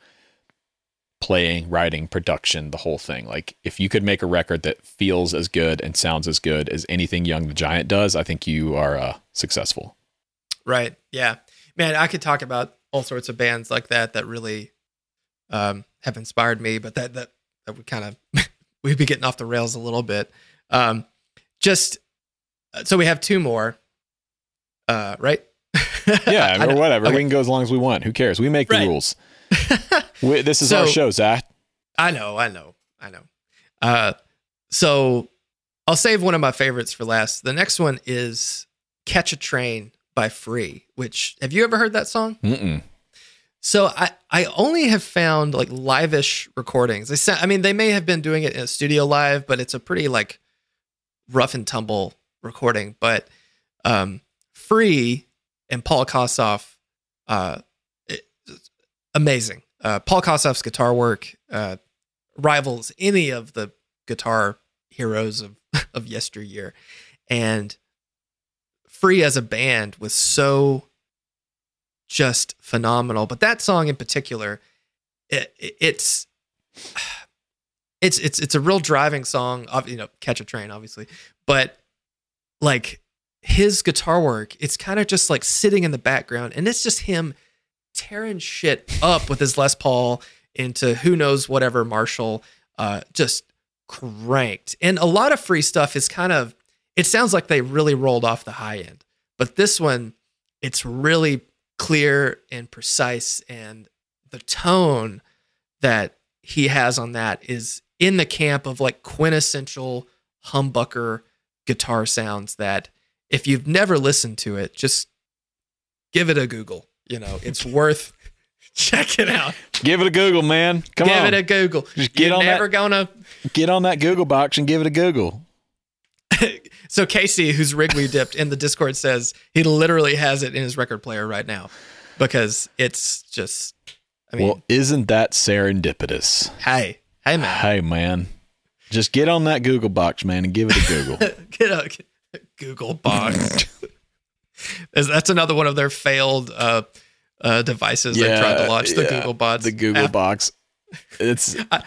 playing, writing, production, the whole thing. Like if you could make a record that feels as good and sounds as good as anything Young the Giant does, I think you are uh, successful. Right. Yeah. Man, I could talk about all sorts of bands like that that really um, have inspired me, but that that that would kind of we'd be getting off the rails a little bit. Um, just uh, so we have two more, uh, right? Yeah, I or whatever. Okay. We can go as long as we want. Who cares? We make the Right. rules. We, this is our show, Zach. I know, I know, I know. Uh, so I'll save one of my favorites for last. The next one is "Catch a Train" by Free. Which have you ever heard that song? Mm-mm. So I, I only have found like live-ish recordings. Sound, I mean, they may have been doing it in a studio live, but it's a pretty like rough and tumble recording. But um, Free and Paul Kossoff, uh, it- amazing. Uh, Paul Kossoff's guitar work uh, rivals any of the guitar heroes of of yesteryear, and Free as a band was so just phenomenal. But that song in particular, it, it- it's it's it's it's a real driving song. ob- You know, catch a train, obviously, but like his guitar work, it's kind of just like sitting in the background, and it's just him tearing shit up with his Les Paul into who knows whatever Marshall, uh, just cranked. And a lot of free stuff is kind of. It sounds like they really rolled off the high end, but this one, it's really clear and precise and the tone that he has on that is in the camp of like quintessential humbucker guitar sounds that if you've never listened to it just give it a google you know it's worth checking out Give it a Google, man. Come give on. it a google Just get you're on never that. gonna Get on that Google box and give it a Google. So casey who's wrigley dipped in the discord says he literally has it in his record player right now because it's just i mean well, isn't that serendipitous? hey hey man Hey, man. Just get on that Google box, man, and give it a Google. get a get Google box. That's another one of their failed uh, uh, devices. they tried to launch the yeah, Google bots. The Google Af- box. It's I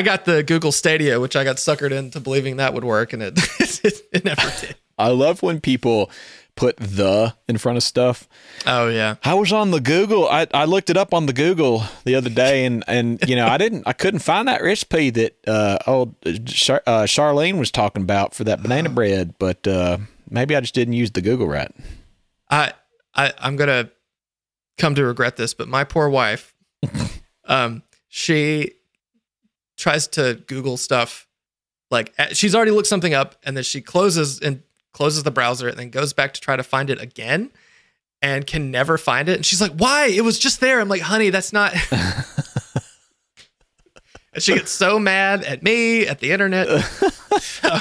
got the Google Stadia, which I got suckered into believing that would work, and it it never did. I love when people put the in front of stuff. Oh yeah, I was on the Google. I, I looked it up on the Google the other day, and and you know I didn't I couldn't find that recipe that uh, old Char, uh, Charlene was talking about for that banana bread. But uh, maybe I just didn't use the Google right. I I I'm gonna come to regret this, but my poor wife, um, she tries to Google stuff like uh, she's already looked something up, and then she closes and closes the browser, and then goes back to try to find it again, and can never find it. And she's like, "Why? It was just there." I'm like, "Honey, that's not." and she gets so mad at me, at the internet. So,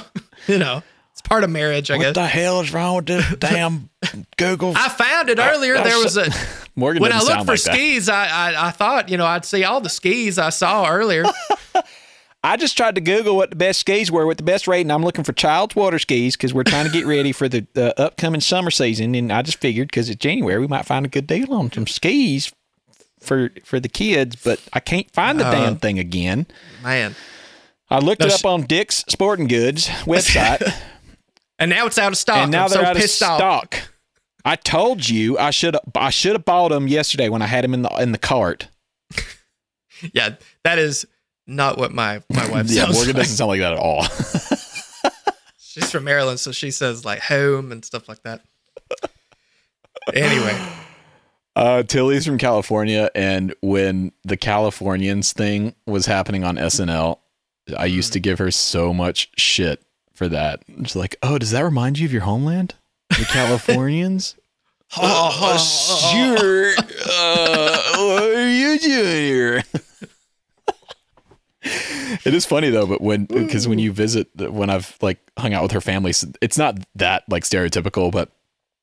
you know, it's part of marriage, I guess. What the hell is wrong with this damn Google? I found it earlier. There was a Morgan when I looked for like skis, I, I I thought you know I'd see all the skis I saw earlier. I just tried to Google what the best skis were with the best rating. I'm looking for child's water skis because we're trying to get ready for the uh, upcoming summer season, and I just figured because it's January we might find a good deal on some skis for for the kids. But I can't find the Uh, damn thing again. Man, I looked No, it up on Dick's Sporting Goods website, and now it's out of stock. and now I'm they're so out of pissed off. I told you I should I should have bought them yesterday when I had them in the in the cart. Yeah, that is not what my my wife Yeah, sounds Morgan like. doesn't sound like that at all. She's from Maryland, so she says like home and stuff like that. Anyway, Uh, Tilly's from California, and when the Californians thing was happening on SNL, I used to give her so much shit for that. She's like, oh, does that remind you of your homeland, the Californians? uh, sure. Uh, what are you doing here? it is funny though, but when because when you visit, when I've like hung out with her family, it's not that like stereotypical, but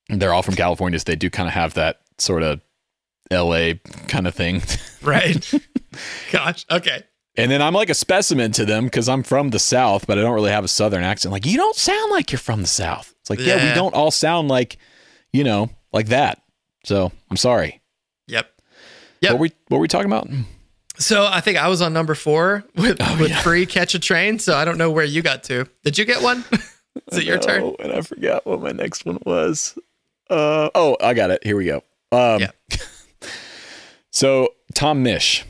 they're all from California, so they do kind of have that sort of L.A. kind of thing, right? Gosh, okay. And then I'm like a specimen to them because I'm from the South, but I don't really have a Southern accent. Like, you don't sound like you're from the South. It's like, yeah, yeah we don't all sound like, you know, like that. So I'm sorry. Yep. Yep. What were we, what were we talking about? So I think I was on number four with, oh, with yeah. free catch a train. So I don't know where you got to. Did you get one? Is it your turn? And I forgot what my next one was. Uh, oh, I got it. Here we go. Um, yeah. so Tom Misch.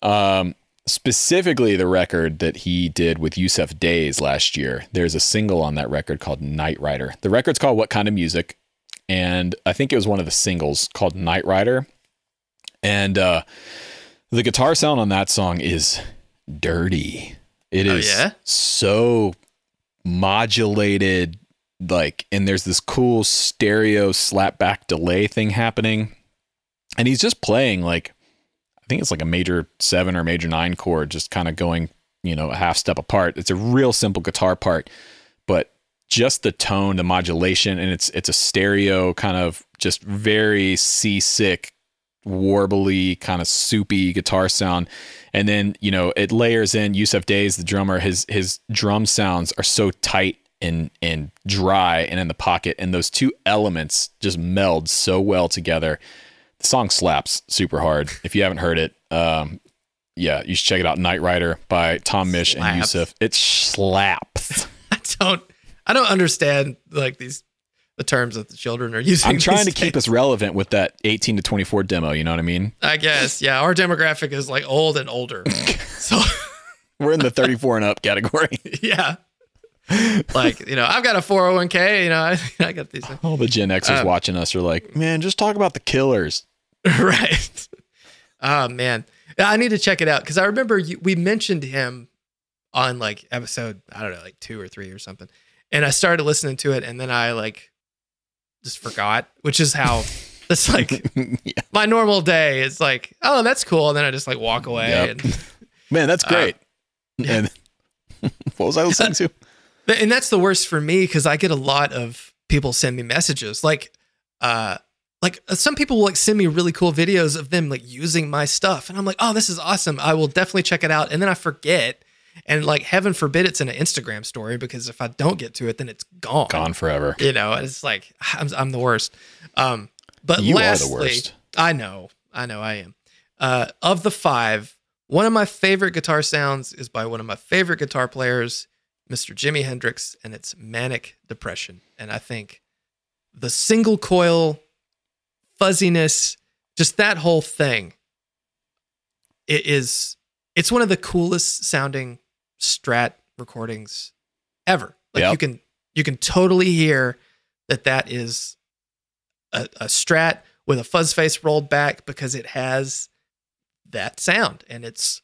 um, specifically the record that he did with Yussef Dayes last year. There's a single on that record called Night Rider. The record's called What Kind of Music? And I think it was one of the singles called Night Rider. And uh, the guitar sound on that song is dirty. It is oh, yeah? so modulated, like, and there's this cool stereo slapback delay thing happening. And he's just playing like I think it's like a major seven or major nine chord, just kind of going, you know, a half step apart. It's a real simple guitar part, but just the tone, the modulation, and it's it's a stereo kind of just very seasick, warbly, kind of soupy guitar sound. And then, you know, it layers in Yussef Dayes, the drummer, his his drum sounds are so tight and and dry and in the pocket. And those two elements just meld so well together the song slaps super hard. If you haven't heard it, um, yeah, you should check it out. Night Rider by Tom Misch slaps. and Yussef. It slaps. I don't, I don't understand like these the terms that the children are using. I'm trying to days. keep us relevant with that 18 to 24 demo. You know what I mean? I guess. Yeah, our demographic is like old and older. so we're in the 34 and up category. yeah. like you know, I've got a 401k. You know, I, I got these. All the Gen Xers um, watching us are like, man, just talk about the Killers. right. Oh man, I need to check it out because I remember you, we mentioned him on like episode I don't know like two or three or something, and I started listening to it and then I like just forgot, which is how it's like yeah. my normal day. It's like oh that's cool, and then I just like walk away. Yep. And, Man, that's uh, great. Uh, and what was I listening to? And that's the worst for me because I get a lot of people send me messages like. uh like uh, some people will like send me really cool videos of them like using my stuff and i'm like oh this is awesome. I will definitely check it out. And then i forget and like heaven forbid it's in an instagram story because if i don't get to it then it's gone. Gone forever. You know it's like i'm, I'm the worst. Um but you lastly, are the worst. I know i know i am. Uh of the five one of my favorite guitar sounds is by one of my favorite guitar players mr jimi hendrix and it's manic depression. And i think the single coil fuzziness, just that whole thing. It is it's one of the coolest sounding strat recordings ever. Like yep. you can you can totally hear that that is a, a strat with a fuzz face rolled back because it has that sound and it's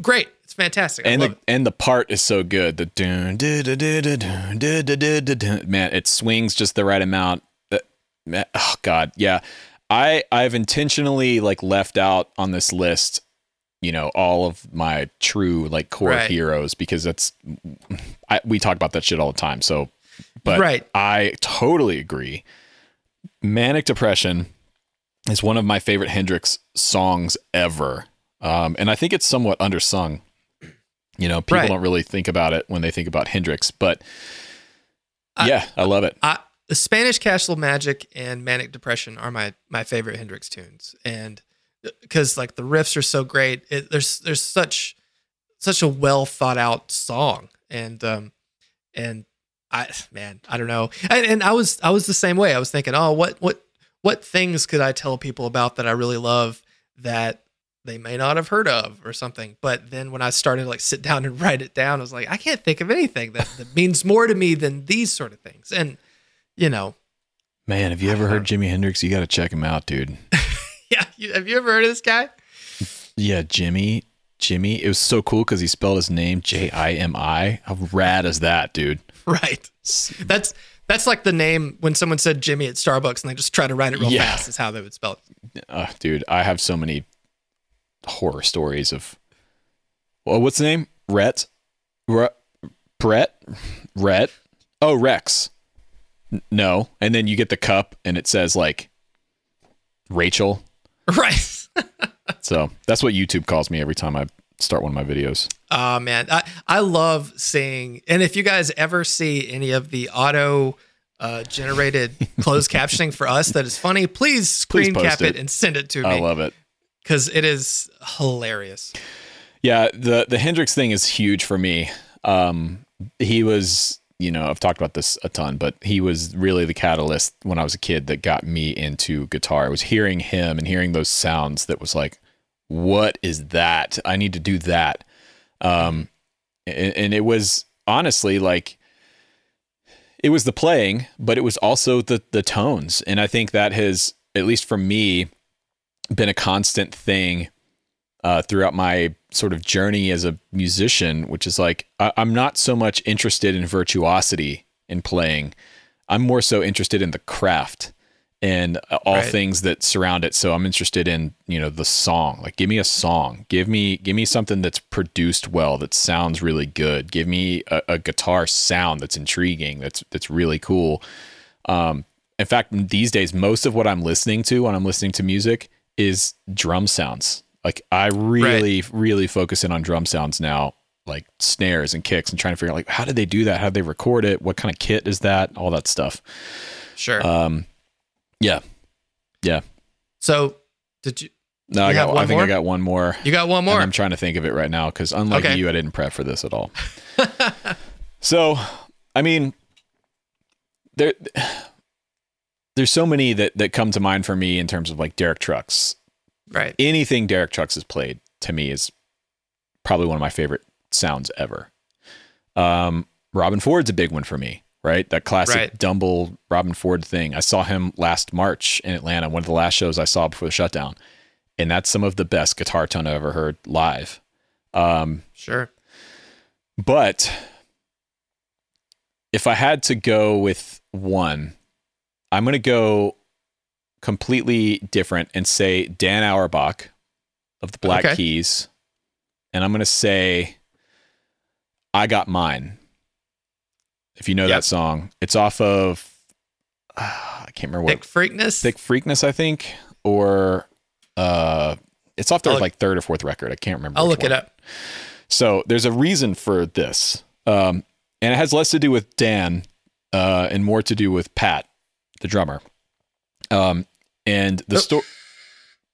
great. It's fantastic. I and the it. and the part is so good. The dun, dun, dun, dun, dun, dun, dun, dun, man, it swings just the right amount oh god yeah i i've intentionally like left out on this list you know all of my true like core right. heroes because that's I, we talk about that shit all the time so but right. i totally agree manic depression is one of my favorite hendrix songs ever um, and i think it's somewhat undersung you know people right. don't really think about it when they think about hendrix but yeah i, I love it I, the Spanish Castle Magic and Manic Depression are my my favorite Hendrix tunes, and because like the riffs are so great, it, there's there's such such a well thought out song, and um and I man I don't know, and, and I was I was the same way. I was thinking, oh, what what what things could I tell people about that I really love that they may not have heard of or something. But then when I started to like sit down and write it down, I was like, I can't think of anything that, that means more to me than these sort of things. And you know. Man, have you ever heard Jimi Hendrix? You got to check him out, dude. yeah, you, have you ever heard of this guy? Yeah, Jimmy. Jimmy. It was so cool because he spelled his name J I M I. How rad is that, dude? Right. That's that's like the name when someone said Jimmy at Starbucks and they just try to write it real yeah. fast. Is how they would spell it. Uh, dude, I have so many horror stories of well, what's the name? Rhett, Re- Brett, Rhett. Oh, Rex. No, and then you get the cup, and it says like Rachel. Right. So that's what YouTube calls me every time I start one of my videos. Oh man, I I love seeing, and if you guys ever see any of the auto uh, generated closed captioning for us that is funny, please screen post cap it. it. and send it to me. I love it. because it is hilarious. Yeah, the the Hendrix thing is huge for me. Um, he was, you know, I've talked about this a ton, but he was really the catalyst when I was a kid that got me into guitar. It was hearing him and hearing those sounds that was like, what is that? I need to do that. Um, and, and it was honestly like it was the playing, but it was also the the tones, and I think that has, at least for me, been a constant thing uh, throughout my sort of journey as a musician, which is like I, I'm not so much interested in virtuosity in playing. I'm more so interested in the craft and uh, all Right. things that surround it. So I'm interested in you know the song. Like, give me a song. Give me give me something that's produced well, that sounds really good. Give me a, a guitar sound that's intriguing. That's that's really cool. Um, in fact, these days, most of what I'm listening to when I'm listening to music is drum sounds. Like I really, really focus in on drum sounds now, like snares and kicks, and trying to figure out like how did they do that? How did they record it? What kind of kit is that? All that stuff. Sure. Um, yeah, yeah. so did you? No, I got. I think more? I got one more. You got one And more. I'm trying to think of it right now because unlike Okay. you, I didn't prep for this at all. so, I mean, there, there's so many that that come to mind for me in terms of like Derek Trucks. Right. Anything Derek Trucks has played to me is probably one of my favorite sounds ever. Um, Robben Ford's a big one for me, right? That classic Right. Dumble Robben Ford thing. I saw him last March in Atlanta, one of the last shows I saw before the shutdown. And that's some of the best guitar tone I've ever heard live. Um, Sure. but if I had to go with one, I'm going to go completely different and say Dan Auerbach of the Black Okay. Keys. And I'm going to say I Got Mine. If you know Yep. that song, it's off of, I can't remember what. Thickfreakness. Thick Freakness, I think, or uh, it's off their look- like third or fourth record. I can't remember. I'll look it up. So there's a reason for this, um, and it has less to do with Dan uh, and more to do with Pat, the drummer. Um, and the Oh. story.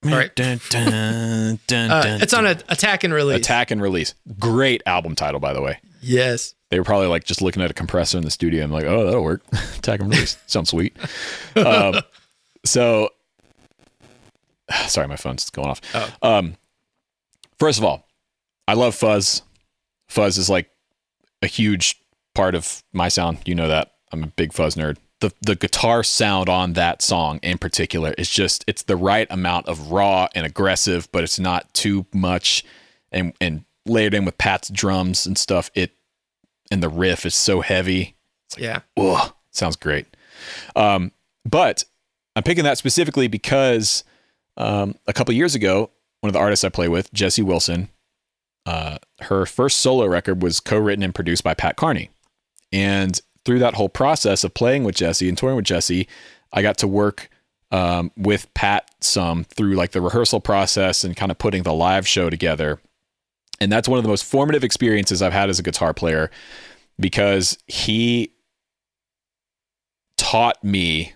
All right. Dun, dun, dun, Uh, dun, it's on a attack and release. Attack and Release. Great album title, by the way. Yes. They were probably like just looking at a compressor in the studio and like, oh, that'll work. Attack and Release. Sounds sweet. Um, so, sorry, my phone's going off. Oh. Um, first of all, I love fuzz. Fuzz is like a huge part of my sound. You know that. I'm a big fuzz nerd. The the guitar sound on that song in particular is just it's the right amount of raw and aggressive, but it's not too much and and layered in with Pat's drums and stuff. It and the riff is so heavy. Yeah. Ugh, sounds great. Um, but I'm picking that specifically because um, a couple years ago, one of the artists I play with, Jessy Wilson, uh, her first solo record was co-written and produced by Pat Carney. And through that whole process of playing with Jessy and touring with Jessy, I got to work um, with Pat some through like the rehearsal process and kind of putting the live show together. And that's one of the most formative experiences I've had as a guitar player because he taught me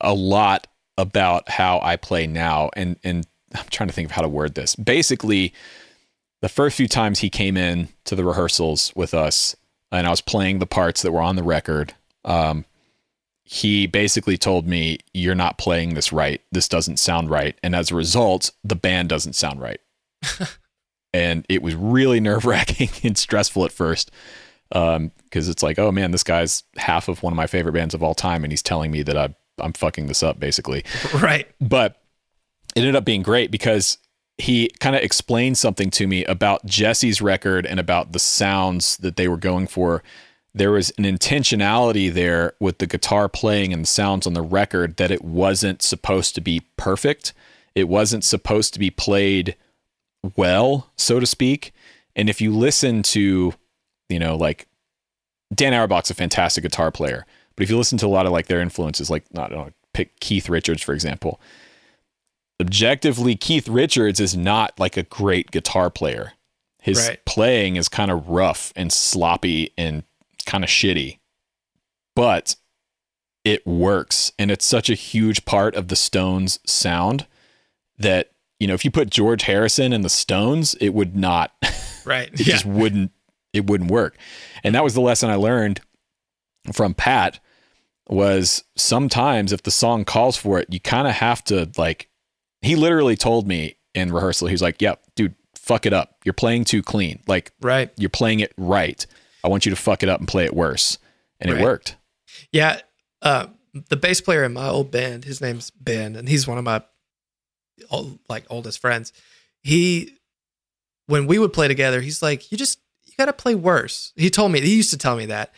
a lot about how I play now. And and I'm trying to think of how to word this. Basically, the first few times he came in to the rehearsals with us, and I was playing the parts that were on the record. Um, he basically told me, "You're not playing this right. This doesn't sound right." And as a result, the band doesn't sound right. and it was really nerve wracking and stressful at first um because it's like oh man this guy's half of one of my favorite bands of all time and he's telling me that I, i'm fucking this up basically Right. but it ended up being great because he kind of explained something to me about jessy's record and about the sounds that they were going for. There was an intentionality there with the guitar playing and the sounds on the record that it wasn't supposed to be perfect. It wasn't supposed to be played well so to speak. And if you listen to, you know, like Dan Auerbach's a fantastic guitar player, but if you listen to a lot of like their influences, like not know, pick Keith Richards for example, objectively Keith Richards is not like a great guitar player. His Right. playing is kind of rough and sloppy and kind of shitty, but it works, and it's such a huge part of the Stones sound that you know if you put George Harrison in the Stones, it would not. Right. it yeah. just wouldn't it wouldn't work and that was the lesson i learned from pat was sometimes if the song calls for it you kind of have to like he literally told me in rehearsal he's like yep dude fuck it up you're playing too clean like right. you're playing it right i want you to fuck it up and play it worse and Right. it worked Yeah. Uh, the bass player in my old band, his name's Ben, and he's one of my old, like oldest friends. He, when we would play together, he's like, "You just you got to play worse." He told me he used to tell me that,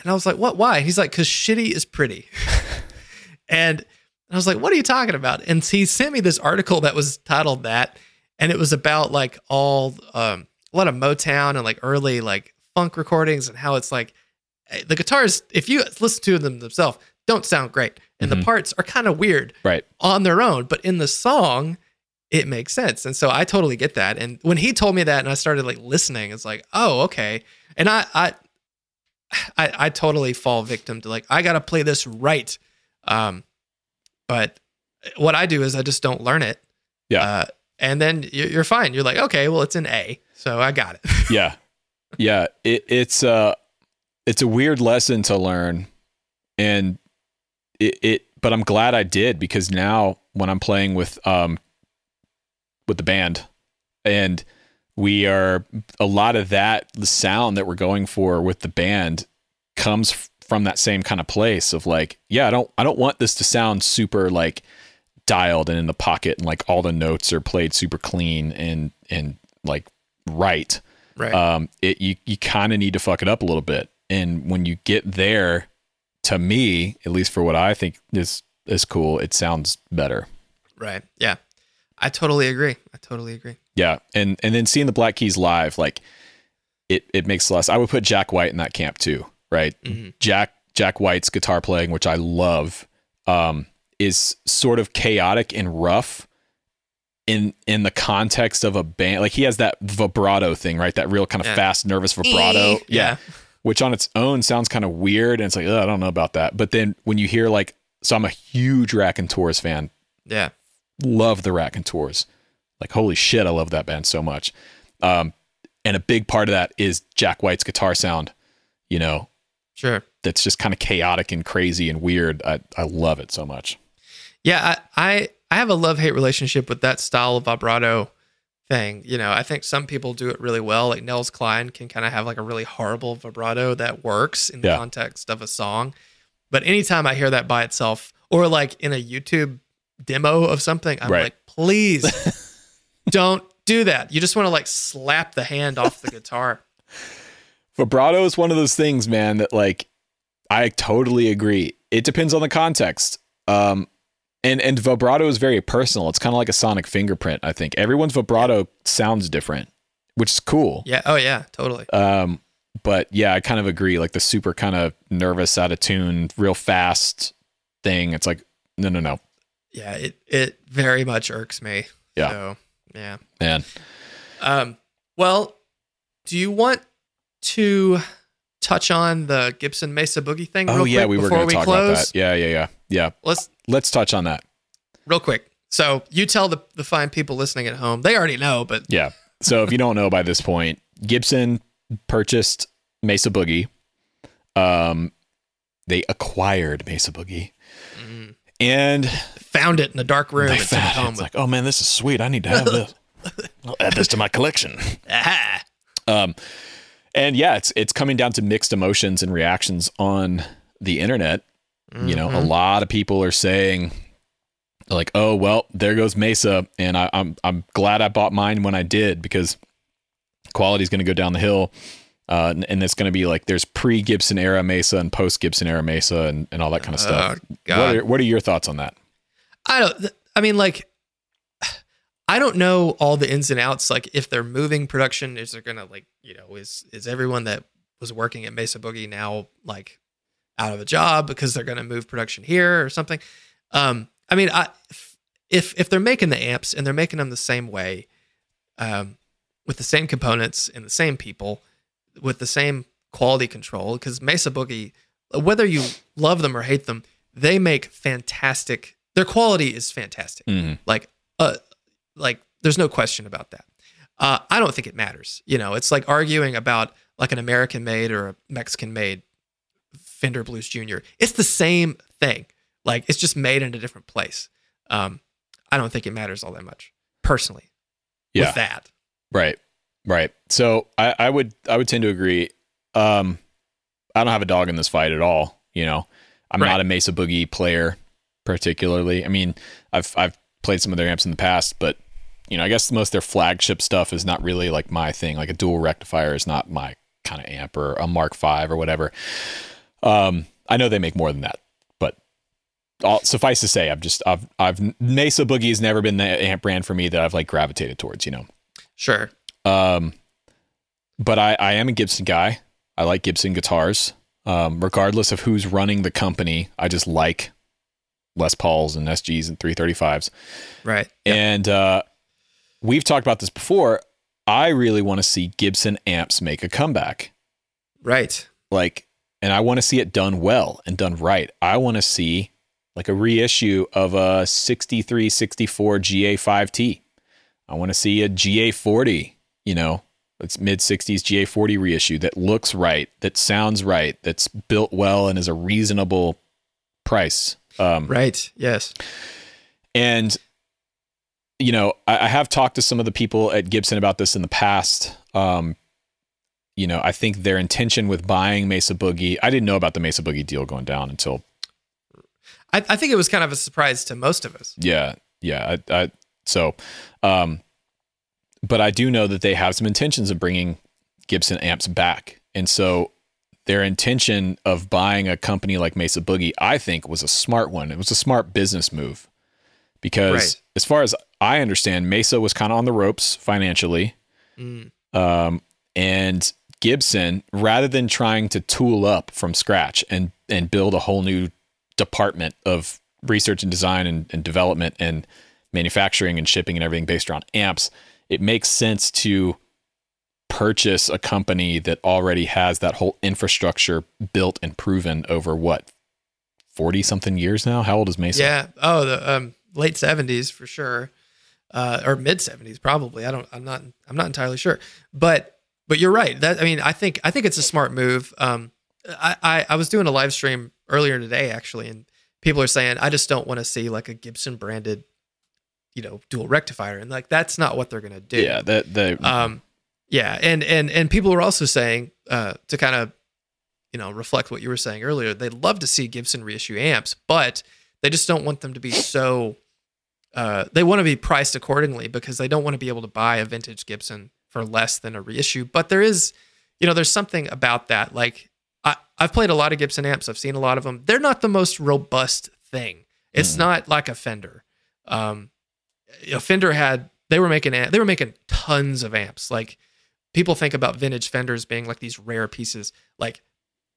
and I was like, "What? Why?" He's like, "Cause shitty is pretty," and I was like, "What are you talking about?" And he sent me this article that was titled that, and it was about like all um, a lot of Motown and like early like funk recordings and how it's like eh, the guitars, if you listen to them themselves, don't sound great, and the Mhm. parts are kind of weird right on their own, but in the song, it makes sense. And so I totally get that. And when he told me that, and I started like listening, it's like, oh, okay. And I, I, I, I totally fall victim to like, I got to play this right. Um, but what I do is I just don't learn it. Yeah. Uh, and then you- you're fine. You're like, okay, well, it's an A, so I got it. yeah yeah it, it's uh it's a weird lesson to learn and it, it but i'm glad i did because now when i'm playing with um with the band and we are a lot of that the sound that we're going for with the band comes from that same kind of place of like yeah i don't i don't want this to sound super like dialed and in the pocket and like all the notes are played super clean and and like right right. um, it you you kind of need to fuck it up a little bit. And when you get there, to me, at least for what I think is is cool, it sounds better. right. Yeah. I totally agree. I totally agree. Yeah, and and then seeing the Black Keys live, like it it makes less. I would put Jack White in that camp too, right? Mhm. Jack Jack White's guitar playing, which I love, um, is sort of chaotic and rough in in the context of a band. Like he has that vibrato thing, right? That real kind of Yeah. fast, nervous vibrato. Yeah. which on its own sounds kind of weird and it's like "Ugh, i don't know about that but then when you hear like so i'm a huge Raconteurs fan Yeah. love the Raconteurs like holy shit i love that band so much um and a big part of that is jack white's guitar sound you know Sure. that's just kind of chaotic and crazy and weird i, I love it so much Yeah, I, I I have a love hate relationship with that style of vibrato thing. You know, I think some people do it really well. Like Nels Cline can kind of have like a really horrible vibrato that works in the Yeah. context of a song. But anytime I hear that by itself, or like in a YouTube demo of something, I'm Right. like, please don't do that. You just want to like slap the hand off the guitar. vibrato is one of those things man that like i totally agree it depends on the context um and and vibrato is very personal it's kind of like a sonic fingerprint i think everyone's vibrato sounds different which is cool Yeah. Oh yeah. Totally. um but yeah i kind of agree like the super kind of nervous out of tune real fast thing it's like no no no Yeah. It it very much irks me. Yeah. So, yeah. man Um, well, do you want to touch on the Gibson Mesa Boogie thing? oh real yeah quick we were before going to we talk close? about that yeah yeah yeah yeah Let's let's touch on that real quick. So you tell the the fine people listening at home. They already know, but Yeah. So if you don't know by this point, Gibson purchased Mesa Boogie. Um, they acquired Mesa Boogie, mm, and found it in a dark room they it found home. it's like, oh man, this is sweet. I need to have this. I'll add this to my collection. with, ah, Um, and yeah, it's it's coming down to mixed emotions and reactions on the internet. You know, a Mhm. lot of people are saying like, "Oh well, there goes Mesa," and I, I'm I'm glad I bought mine when I did because quality is going to go down the hill, uh, and, and it's going to be like there's pre Gibson era Mesa and post Gibson era Mesa and, and all that kind of stuff. God. What are, what are your thoughts on that? I don't. I mean, like, I don't know all the ins and outs. Like if they're moving production, is there gonna like you know is is everyone that was working at Mesa Boogie now like out of a job because they're gonna move production here or something? Um, I mean, I if if they're making the amps and they're making them the same way, um, with the same components and the same people, with the same quality control, because Mesa Boogie, whether you love them or hate them, they make fantastic. Their quality is fantastic. Mhm. Like, uh, like there's no question about that. Uh, I don't think it matters. You know, it's like arguing about like an American made or a Mexican made Fender Blues Junior. It's the same thing. Like it's just made in a different place. Um, I don't think it matters all that much personally. Yeah. With that, Right. Right. So I, I would I would tend to agree. Um I don't have a dog in this fight at all. You know, I'm Right. not a Mesa Boogie player particularly. I mean, I've I've played some of their amps in the past, but you know, I guess most of their flagship stuff is not really like my thing. Like a dual rectifier is not my kind of amp or a Mark V or whatever. Um, I know they make more than that, but all, suffice to say, I've just I've I've Mesa Boogie has never been the amp brand for me that I've like gravitated towards. You know. sure. Um, but I, I am a Gibson guy. I like Gibson guitars. Um, regardless of who's running the company, I just like Les Pauls and SGs and 335s. Right. And uh, we've talked about this before. I really want to see Gibson amps make a comeback. Right. Like, and I want to see it done well and done right. I want to see like a reissue of a 63, 64 GA5T. I want to see a GA40, you know, it's mid 60s GA40 reissue that looks right, that sounds right, that's built well and is a reasonable price. Um, Right. Yes. and you know, I, I have talked to some of the people at Gibson about this in the past. Um, you know, I think their intention with buying Mesa Boogie, I didn't know about the Mesa Boogie deal going down until I, I think it was kind of a surprise to most of us. yeah, yeah. I, I so, um, but I do know that they have some intentions of bringing Gibson amps back, and so their intention of buying a company like Mesa Boogie, I think, was a smart one. It was a smart business move because, Right. as far as I understand, Mesa was kind of on the ropes financially, Mm. um, and Gibson, rather than trying to tool up from scratch and and build a whole new department of research and design and, and development and manufacturing and shipping and everything based around amps, it makes sense to purchase a company that already has that whole infrastructure built and proven over what 40 something years now how old is mesa Yeah. Oh, the um, late seventies for sure, uh, or mid seventies probably. I don't. I'm not. I'm not entirely sure. But but you're right. That I mean, I think I think it's a smart move. Um, I I, I was doing a live stream earlier today actually, and people are saying I just don't want to see like a Gibson branded, you know, dual rectifier, and like that's not what they're gonna do. yeah that the Um, yeah, and and and people are also saying uh, to kind of, you know, reflect what you were saying earlier. They'd love to see Gibson reissue amps, but they just don't want them to be so. Uh, they want to be priced accordingly because they don't want to be able to buy a vintage Gibson for less than a reissue. But there is, you know, there's something about that. Like I, I've played a lot of Gibson amps. I've seen a lot of them. They're not the most robust thing. It's Mm. not like a Fender. Um, you know, Fender had they were making they were making tons of amps. Like people think about vintage Fenders being like these rare pieces, like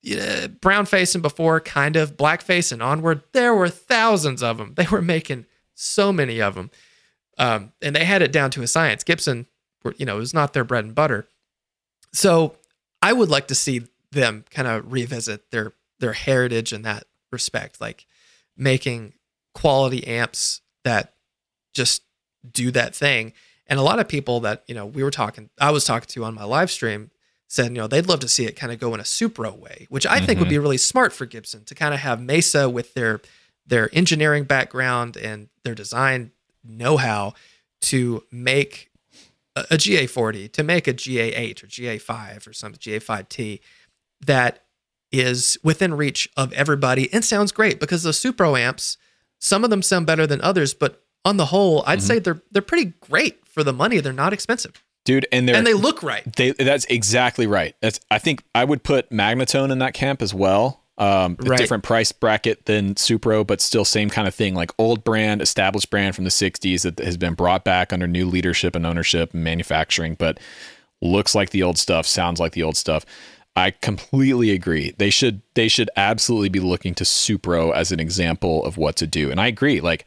yeah, brown face and before, kind of black face and onward. There were thousands of them. They were making so many of them, um, and they had it down to a science. Gibson, were, you know, it was not their bread and butter. So I would like to see them kind of revisit their their heritage in that respect, like making quality amps that just do that thing. And a lot of people that, you know, we were talking, I was talking to on my live stream said, you know, they'd love to see it kind of go in a Supro way, which I think would be really smart for Gibson to kind of have Mesa with their their engineering background and their design know-how to make a, a GA40, to make a GA8 or GA5 or some GA5T that is within reach of everybody and sounds great because the Supro amps, some of them sound better than others, but on the whole, I'd mm-hmm. say they're they're pretty great for the money. They're not expensive dude and they're and they look right. They, that's exactly right. That's I think I would put Magnatone in that camp as well. Um, Right. different price bracket than Supro, but still same kind of thing, like old brand, established brand from the 60s that has been brought back under new leadership and ownership and manufacturing, but looks like the old stuff, sounds like the old stuff. I completely agree. They should they should absolutely be looking to Supro as an example of what to do. And I agree. Like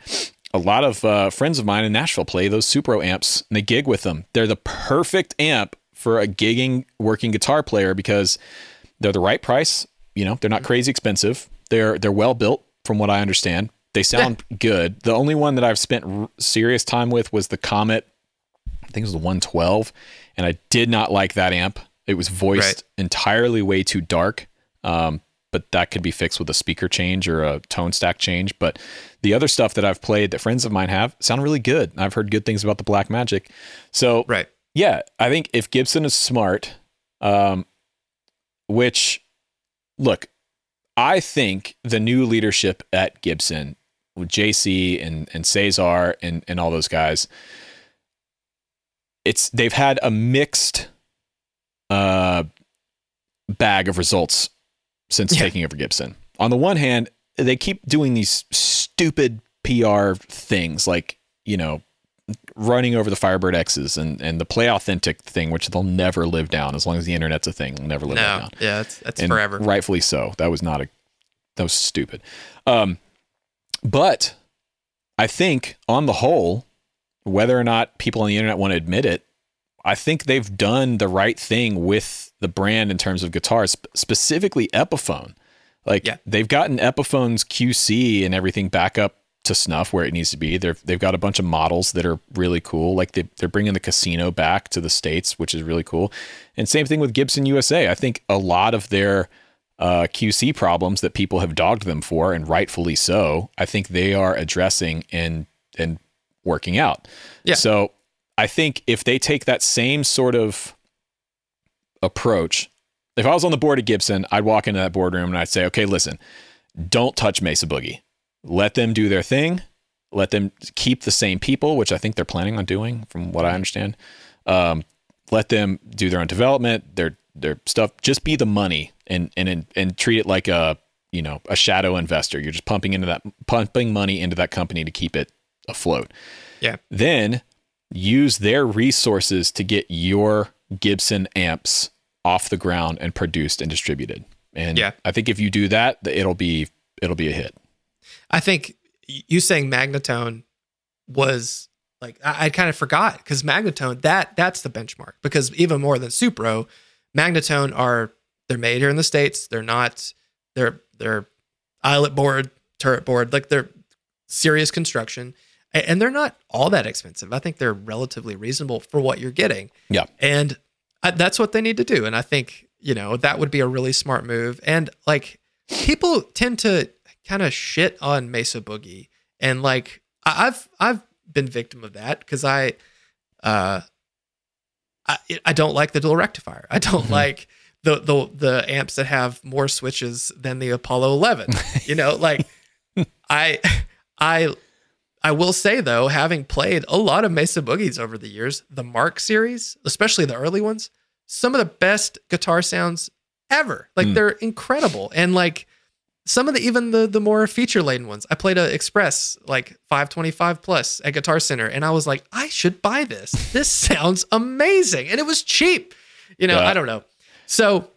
a lot of uh, friends of mine in Nashville play those Supro amps and they gig with them. They're the perfect amp for a gigging working guitar player because they're the right price. You know, they're not crazy expensive. They're they're well built from what I understand. They sound good. The only one that I've spent r- serious time with was the Comet. I think it was the 112, and I did not like that amp. It was voiced Right. entirely way too dark. Um, but that could be fixed with a speaker change or a tone stack change. But the other stuff that I've played that friends of mine have sound really good. I've heard good things about the Black Magic. So Right. yeah, I think if Gibson is smart, um, which look, I think the new leadership at Gibson with JC and and Cesar and and all those guys, it's they've had a mixed uh bag of results since Yeah. taking over Gibson. On the one hand, they keep doing these stupid PR things like, you know, running over the Firebird X's and, and the play authentic thing, which they'll never live down as long as the internet's a thing. They'll never live that No. down. Yeah, that's that's And forever. Rightfully so. That was not a that was stupid. Um, but I think on the whole, whether or not people on the internet want to admit it, I think they've done the right thing with the brand in terms of guitars, specifically Epiphone. Like Yeah. they've gotten Epiphone's QC and everything back up to snuff where it needs to be. They're, they've got a bunch of models that are really cool. Like they, they're bringing the casino back to the States, which is really cool. And same thing with Gibson USA. I think a lot of their uh, QC problems that people have dogged them for, and rightfully so, I think they are addressing and and working out. Yeah. So I think if they take that same sort of approach, if I was on the board of Gibson, I'd walk into that boardroom and I'd say, okay, listen, don't touch Mesa Boogie. Let them do their thing. Let them keep the same people, which I think they're planning on doing, from what I understand. Um, let them do their own development, their their stuff. Just be the money and and and treat it like a you know a shadow investor. You're just pumping into that pumping money into that company to keep it afloat. Yeah. Then use their resources to get your Gibson amps off the ground and produced and distributed. And Yeah. I think if you do that, it'll be it'll be a hit. I think you saying Magnatone was like I, I kind of forgot because Magnatone that that's the benchmark because even more than Supro, Magnatone are they're made here in the states. They're not they're they're eyelet board, turret board, like they're serious construction, and they're not all that expensive. I think they're relatively reasonable for what you're getting. Yeah. and I, that's what they need to do. And I think you know that would be a really smart move. And like people tend to kind of shit on Mesa Boogie, and like I- I've I've been victim of that because I, uh, I I don't like the dual rectifier. I don't Mhm. like the the the amps that have more switches than the Apollo 11. You know, like I I I will say though, having played a lot of Mesa Boogies over the years, the Mark series, especially the early ones, some of the best guitar sounds ever. Like Hmm. they're incredible. And like some of the even the the more feature laden ones. I played a Express like 525 plus at Guitar Center and I was like, I should buy this. This sounds amazing. And it was cheap. You know, Yeah. I don't know. So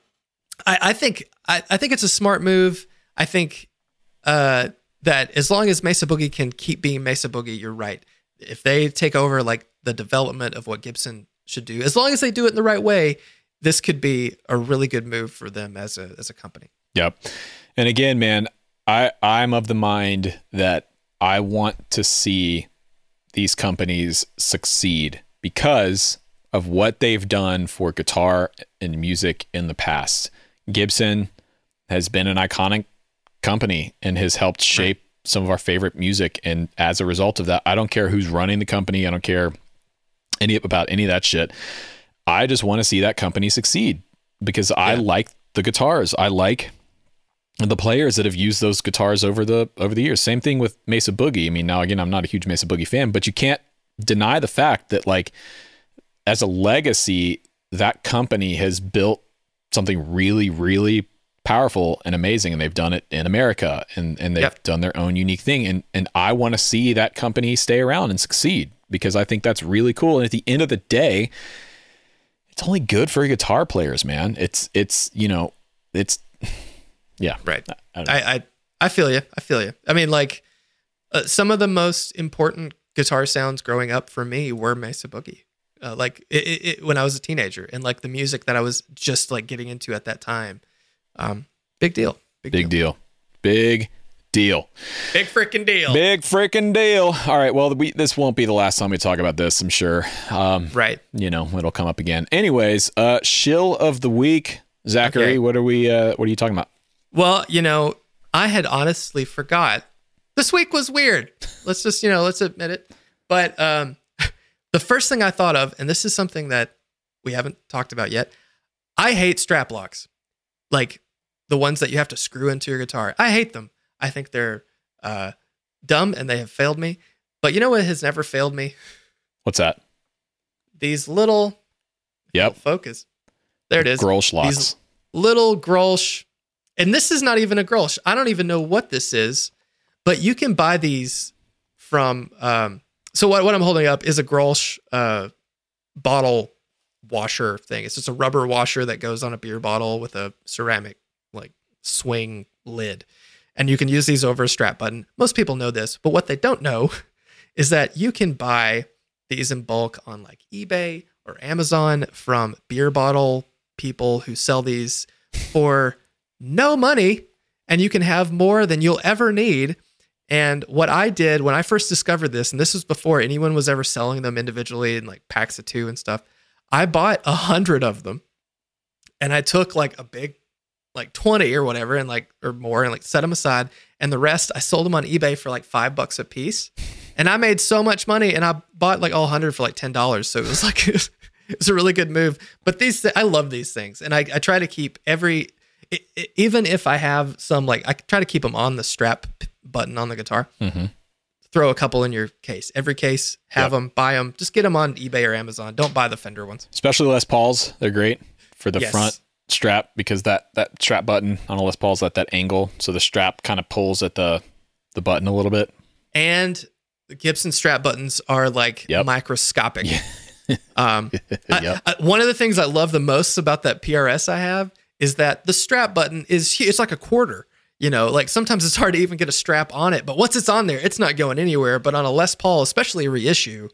I, I think I, I think it's a smart move. I think uh, that as long as Mesa Boogie can keep being Mesa Boogie, you're right. If they take over like the development of what Gibson should do, as long as they do it in the right way, this could be a really good move for them as a as a company. Yep. And again, man, I I'm of the mind that I want to see these companies succeed because of what they've done for guitar and music in the past. Gibson has been an iconic company and has helped shape some of our favorite music and as a result of that, I don't care who's running the company, I don't care any about any of that shit. I just want to see that company succeed because I like the guitars. I like the players that have used those guitars over the over the years. Same thing with Mesa Boogie. I mean, now again, I'm not a huge Mesa Boogie fan, but you can't deny the fact that like as a legacy, that company has built something really, really powerful and amazing and they've done it in America and, and they've Yep. done their own unique thing. And, and I want to see that company stay around and succeed because I think that's really cool. And at the end of the day, it's only good for guitar players, man. It's, it's, you know, it's, yeah. Right. I. I, I I feel you. I feel you. I mean, like uh, some of the most important guitar sounds growing up for me were Mesa Boogie. Uh, like it, it, it, when I was a teenager, and like the music that I was just like getting into at that time. Um, big deal. Big, Big deal. deal. Big deal. Big freaking deal. Big freaking deal. All right. Well, we, this won't be the last time we talk about this, I'm sure. Um, Right. you know, it'll come up again. Anyways, uh, shill of the week, Zachary. Okay. What are we? Uh, what are you talking about? Well, you know, I had honestly forgot. This week was weird. Let's just, you know, let's admit it. But um, the first thing I thought of, and this is something that we haven't talked about yet, I hate strap locks. Like the ones that you have to screw into your guitar. I hate them. I think they're uh, dumb and they have failed me. But you know what has never failed me? What's that? These little Yep. focus. There it is. Grolsch locks. These little Grolsch, and this is not even a Grolsch. I don't even know what this is, but you can buy these from. Um, so what, what I'm holding up is a Grolsch uh, bottle washer thing. It's just a rubber washer that goes on a beer bottle with a ceramic like swing lid, and you can use these over a strap button. Most people know this, but what they don't know is that you can buy these in bulk on like eBay or Amazon from beer bottle people who sell these for no money and you can have more than you'll ever need. And what I did when I first discovered this, and this was before anyone was ever selling them individually in like packs of two and stuff, I bought a hundred of them and I took like a big, like 20 or whatever, and like, or more, and like set them aside. And the rest, I sold them on eBay for like five bucks a piece. And I made so much money and I bought like all 100 for like $10. So it was like, it was a really good move. But these, I love these things. And I, I try to keep every, even if I have some, like, I try to keep them on the strap button on the guitar. Mhm. Throw a couple in your case. Every case, have them, buy them. Just get them on eBay or Amazon. Don't buy the Fender ones. Especially Les Pauls. They're great for the Yes. front strap because that that strap button on a Les Paul's at that angle, so the strap kind of pulls at the the button a little bit. And the Gibson strap buttons are like Yep. microscopic. um, I- I- one of the things I love the most about that PRS I have is that the strap button is it's like a quarter. You know, like sometimes it's hard to even get a strap on it, but once it's on there, it's not going anywhere. But on a Les Paul, especially a reissue,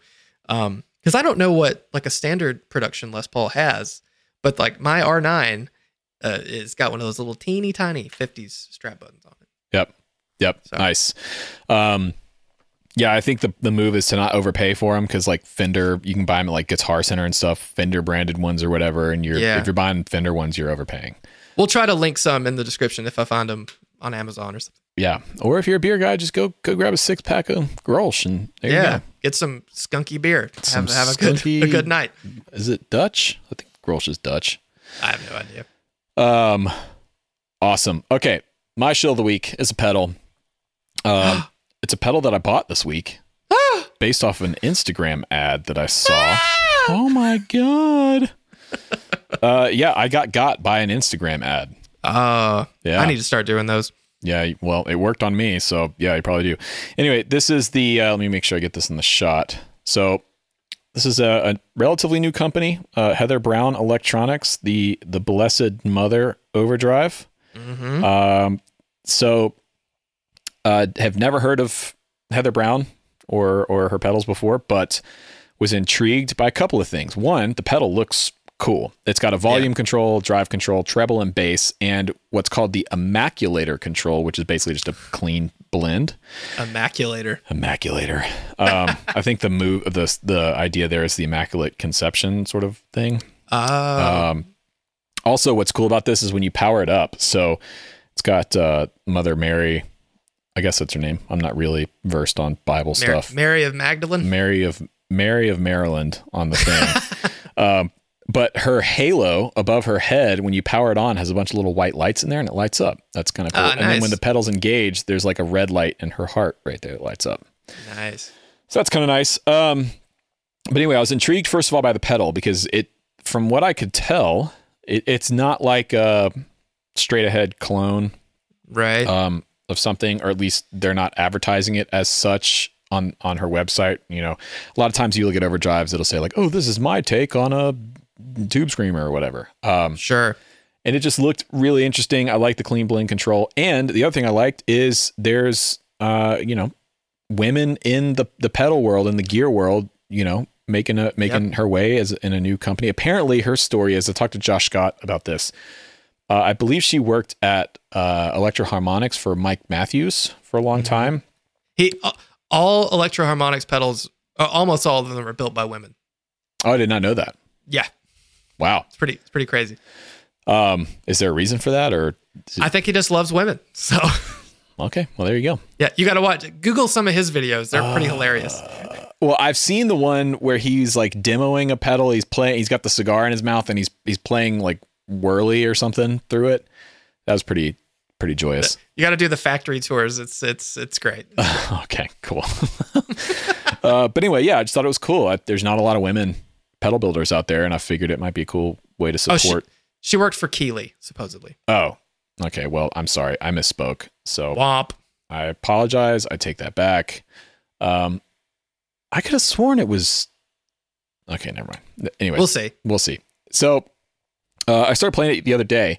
um, because I don't know what like a standard production Les Paul has, but like my R9 uh, is got one of those little teeny tiny 50s strap buttons on it. Yep. Yep. So- Nice. Um, yeah, I think the, the move is to not overpay for them because like Fender, you can buy them at like Guitar Center and stuff, Fender branded ones or whatever. And you're Yeah. if you're buying Fender ones, you're overpaying. We'll try to link some in the description if I find them on Amazon or something. Yeah. Or if you're a beer guy, just go go grab a six pack of Grolsch and there yeah, get some skunky beer. Some have have a good a good night. Is it Dutch? I think Grolsch is Dutch. I have no idea. Um, awesome. Okay, my shill of the week is a pedal. Um, it's a pedal that I bought this week, based off of an Instagram ad that I saw. oh my god. uh, yeah, I got got by an Instagram ad. Uh, Yeah. I need to start doing those. Yeah, well, it worked on me, so yeah, you probably do. Anyway, this is the. Uh, let me make sure I get this in the shot. So, this is a, a relatively new company, uh, Heather Brown Electronics, the the Blessed Mother Overdrive. Mm-hmm. Um, so, uh, have never heard of Heather Brown or or her pedals before, but was intrigued by a couple of things. One, the pedal looks cool. It's got a volume control, drive control, treble, and bass, and what's called the Immaculator control, which is basically just a clean blend. Immaculator. Immaculator. Um, I think the move, the the idea there is the immaculate conception sort of thing. Uh, Um, also, what's cool about this is when you power it up. So it's got uh, Mother Mary. I guess that's her name. I'm not really versed on Bible stuff. Mary of Magdalene. Mary of Mary of Maryland on the thing. um, but her halo above her head, when you power it on, has a bunch of little white lights in there, and it lights up. That's kind of cool. Ah, And then when the pedals engage, there's like a red light in her heart right there. It lights up. nice. So that's kind of nice. Um, but anyway, I was intrigued first of all by the pedal because it, from what I could tell, it, it's not like a straight ahead clone Right. um, of something, or at least they're not advertising it as such on on her website. You know, a lot of times you look at overdrives, it'll say like, "Oh, this is my take on a tube screamer or whatever." Um, sure. and it just looked really interesting. I like the clean blend control, and the other thing I liked is there's uh, you know, women in the the pedal world in the gear world, you know, making a making her way as in a new company. Apparently, her story is I talked to Josh Scott about this. Uh, I believe she worked at uh, Electro-Harmonix for Mike Matthews for a long Mm-hmm. time. He uh, all Electro-Harmonix pedals, uh, almost all of them were built by women. Oh, I did not know that. Yeah, Wow. it's pretty it's pretty crazy. Um, is there a reason for that, or I think he just loves women. So okay? Well, there you go. yeah, you got to watch. Google some of his videos; they're pretty Uh, hilarious. Well, I've seen the one where he's like demoing a pedal. He's playing. He's got the cigar in his mouth, and he's he's playing like whirly or something through it. That was pretty pretty joyous. You got to do the factory tours. It's it's it's great. okay, cool. uh, but anyway, yeah, I just thought it was cool. I, there's not a lot of women pedal builders out there, and I figured it might be a cool way to Oh, she, support. she worked for Keeley supposedly. Oh, okay. Well, I'm sorry, I misspoke. So Womp. I apologize. I take that back. Um, I could have sworn it was. Okay, never mind. Anyway, We'll see. we'll see. So uh, I started playing it the other day,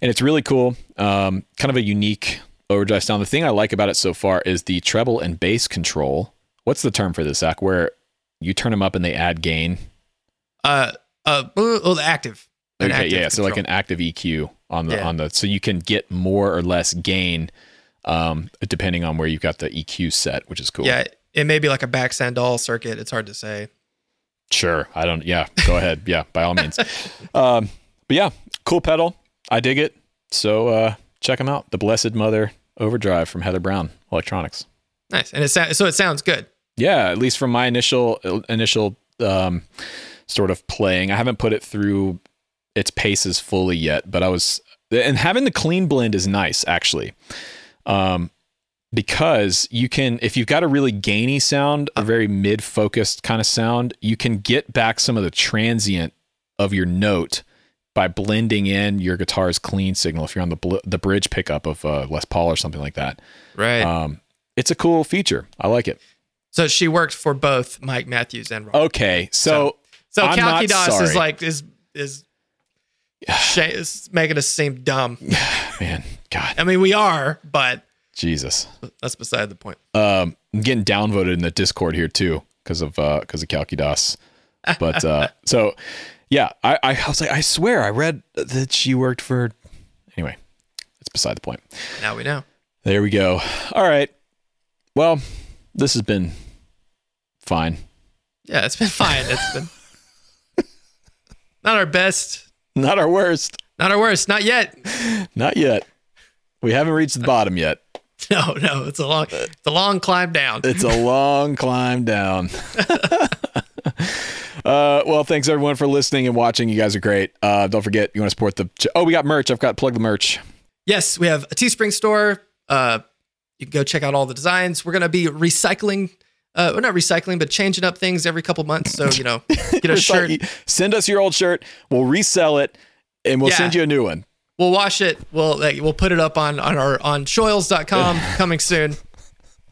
and it's really cool. Um, kind of a unique overdrive sound. The thing I like about it so far is the treble and bass control. What's the term for this, Zach? Where you turn them up and they add gain. Uh, uh, oh, the active. An Okay, active yeah. So like an active EQ on the Yeah. on the so you can get more or less gain, um, depending on where you've got the EQ set, which is cool. yeah, it may be like a Baxandall circuit. It's hard to say. Sure. I don't. Yeah. Go ahead. Yeah. By all means. Um, but yeah, cool pedal. I dig it. So uh, check them out. The Blessed Mother Overdrive from Heather Brown Electronics. Nice, and it so it sounds good. Yeah. At least from my initial initial um, sort of playing, I haven't put it through its paces fully yet. But I was and having the clean blend is nice actually. Um, because you can if you've got a really gainy sound a very mid focused kind of sound you can get back some of the transient of your note by blending in your guitar's clean signal if you're on the bl- the bridge pickup of uh, Les Paul or something like that Right. um, it's a cool feature I like it so she worked for both Mike Matthews and Rob. okay so, so not Kalkidas is like is is, sh- is making us seem dumb. man god I mean, we are, but Jesus that's beside the point. um, I'm getting downvoted in the Discord here too because of uh because of Kalkidas. But uh, so yeah, I, I was like, I swear I read that she worked for. Anyway, it's beside the point. Now we know. There we go. All right. Well, this has been fine. Yeah, it's been fine. It's been not our best, Not our worst. not our worst, not yet. Not yet. We haven't reached the bottom yet. No, no, it's a long, it's a long climb down. It's a long climb down. uh, well, thanks everyone for listening and watching. You guys are great. Uh, don't forget, you want to support the. Ch- oh, we got merch. I've got plug the merch. Yes, we have a Teespring store. Uh, you can go check out all the designs. We're gonna be recycling. Uh, we're not recycling, but changing up things every couple months. So you know, get a shirt. send us your old shirt. We'll resell it, and we'll Yeah. send you a new one. We'll wash it. We'll like, we'll put it up on on our on shoils.com coming soon.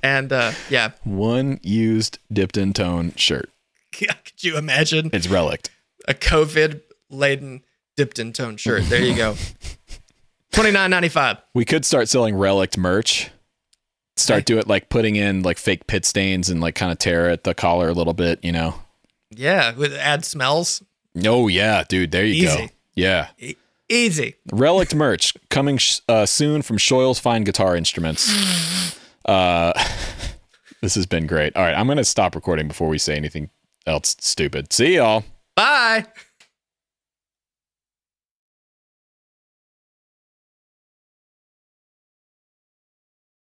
And uh, yeah, One used dipped in tone shirt. could you imagine It's relict. a COVID laden dipped in tone shirt? There you go. Twenty nine ninety five. We could start selling relict merch. Start Okay. do it like putting in like fake pit stains and like kind of tear at the collar a little bit, you know. Yeah, with add smells. Oh yeah, dude, there you go. Easy. Yeah. Easy. Relict merch coming sh- uh, soon from Shoyle's Fine Guitar Instruments. Uh, this has been great. All right, I'm going to stop recording before we say anything else stupid. See y'all. Bye.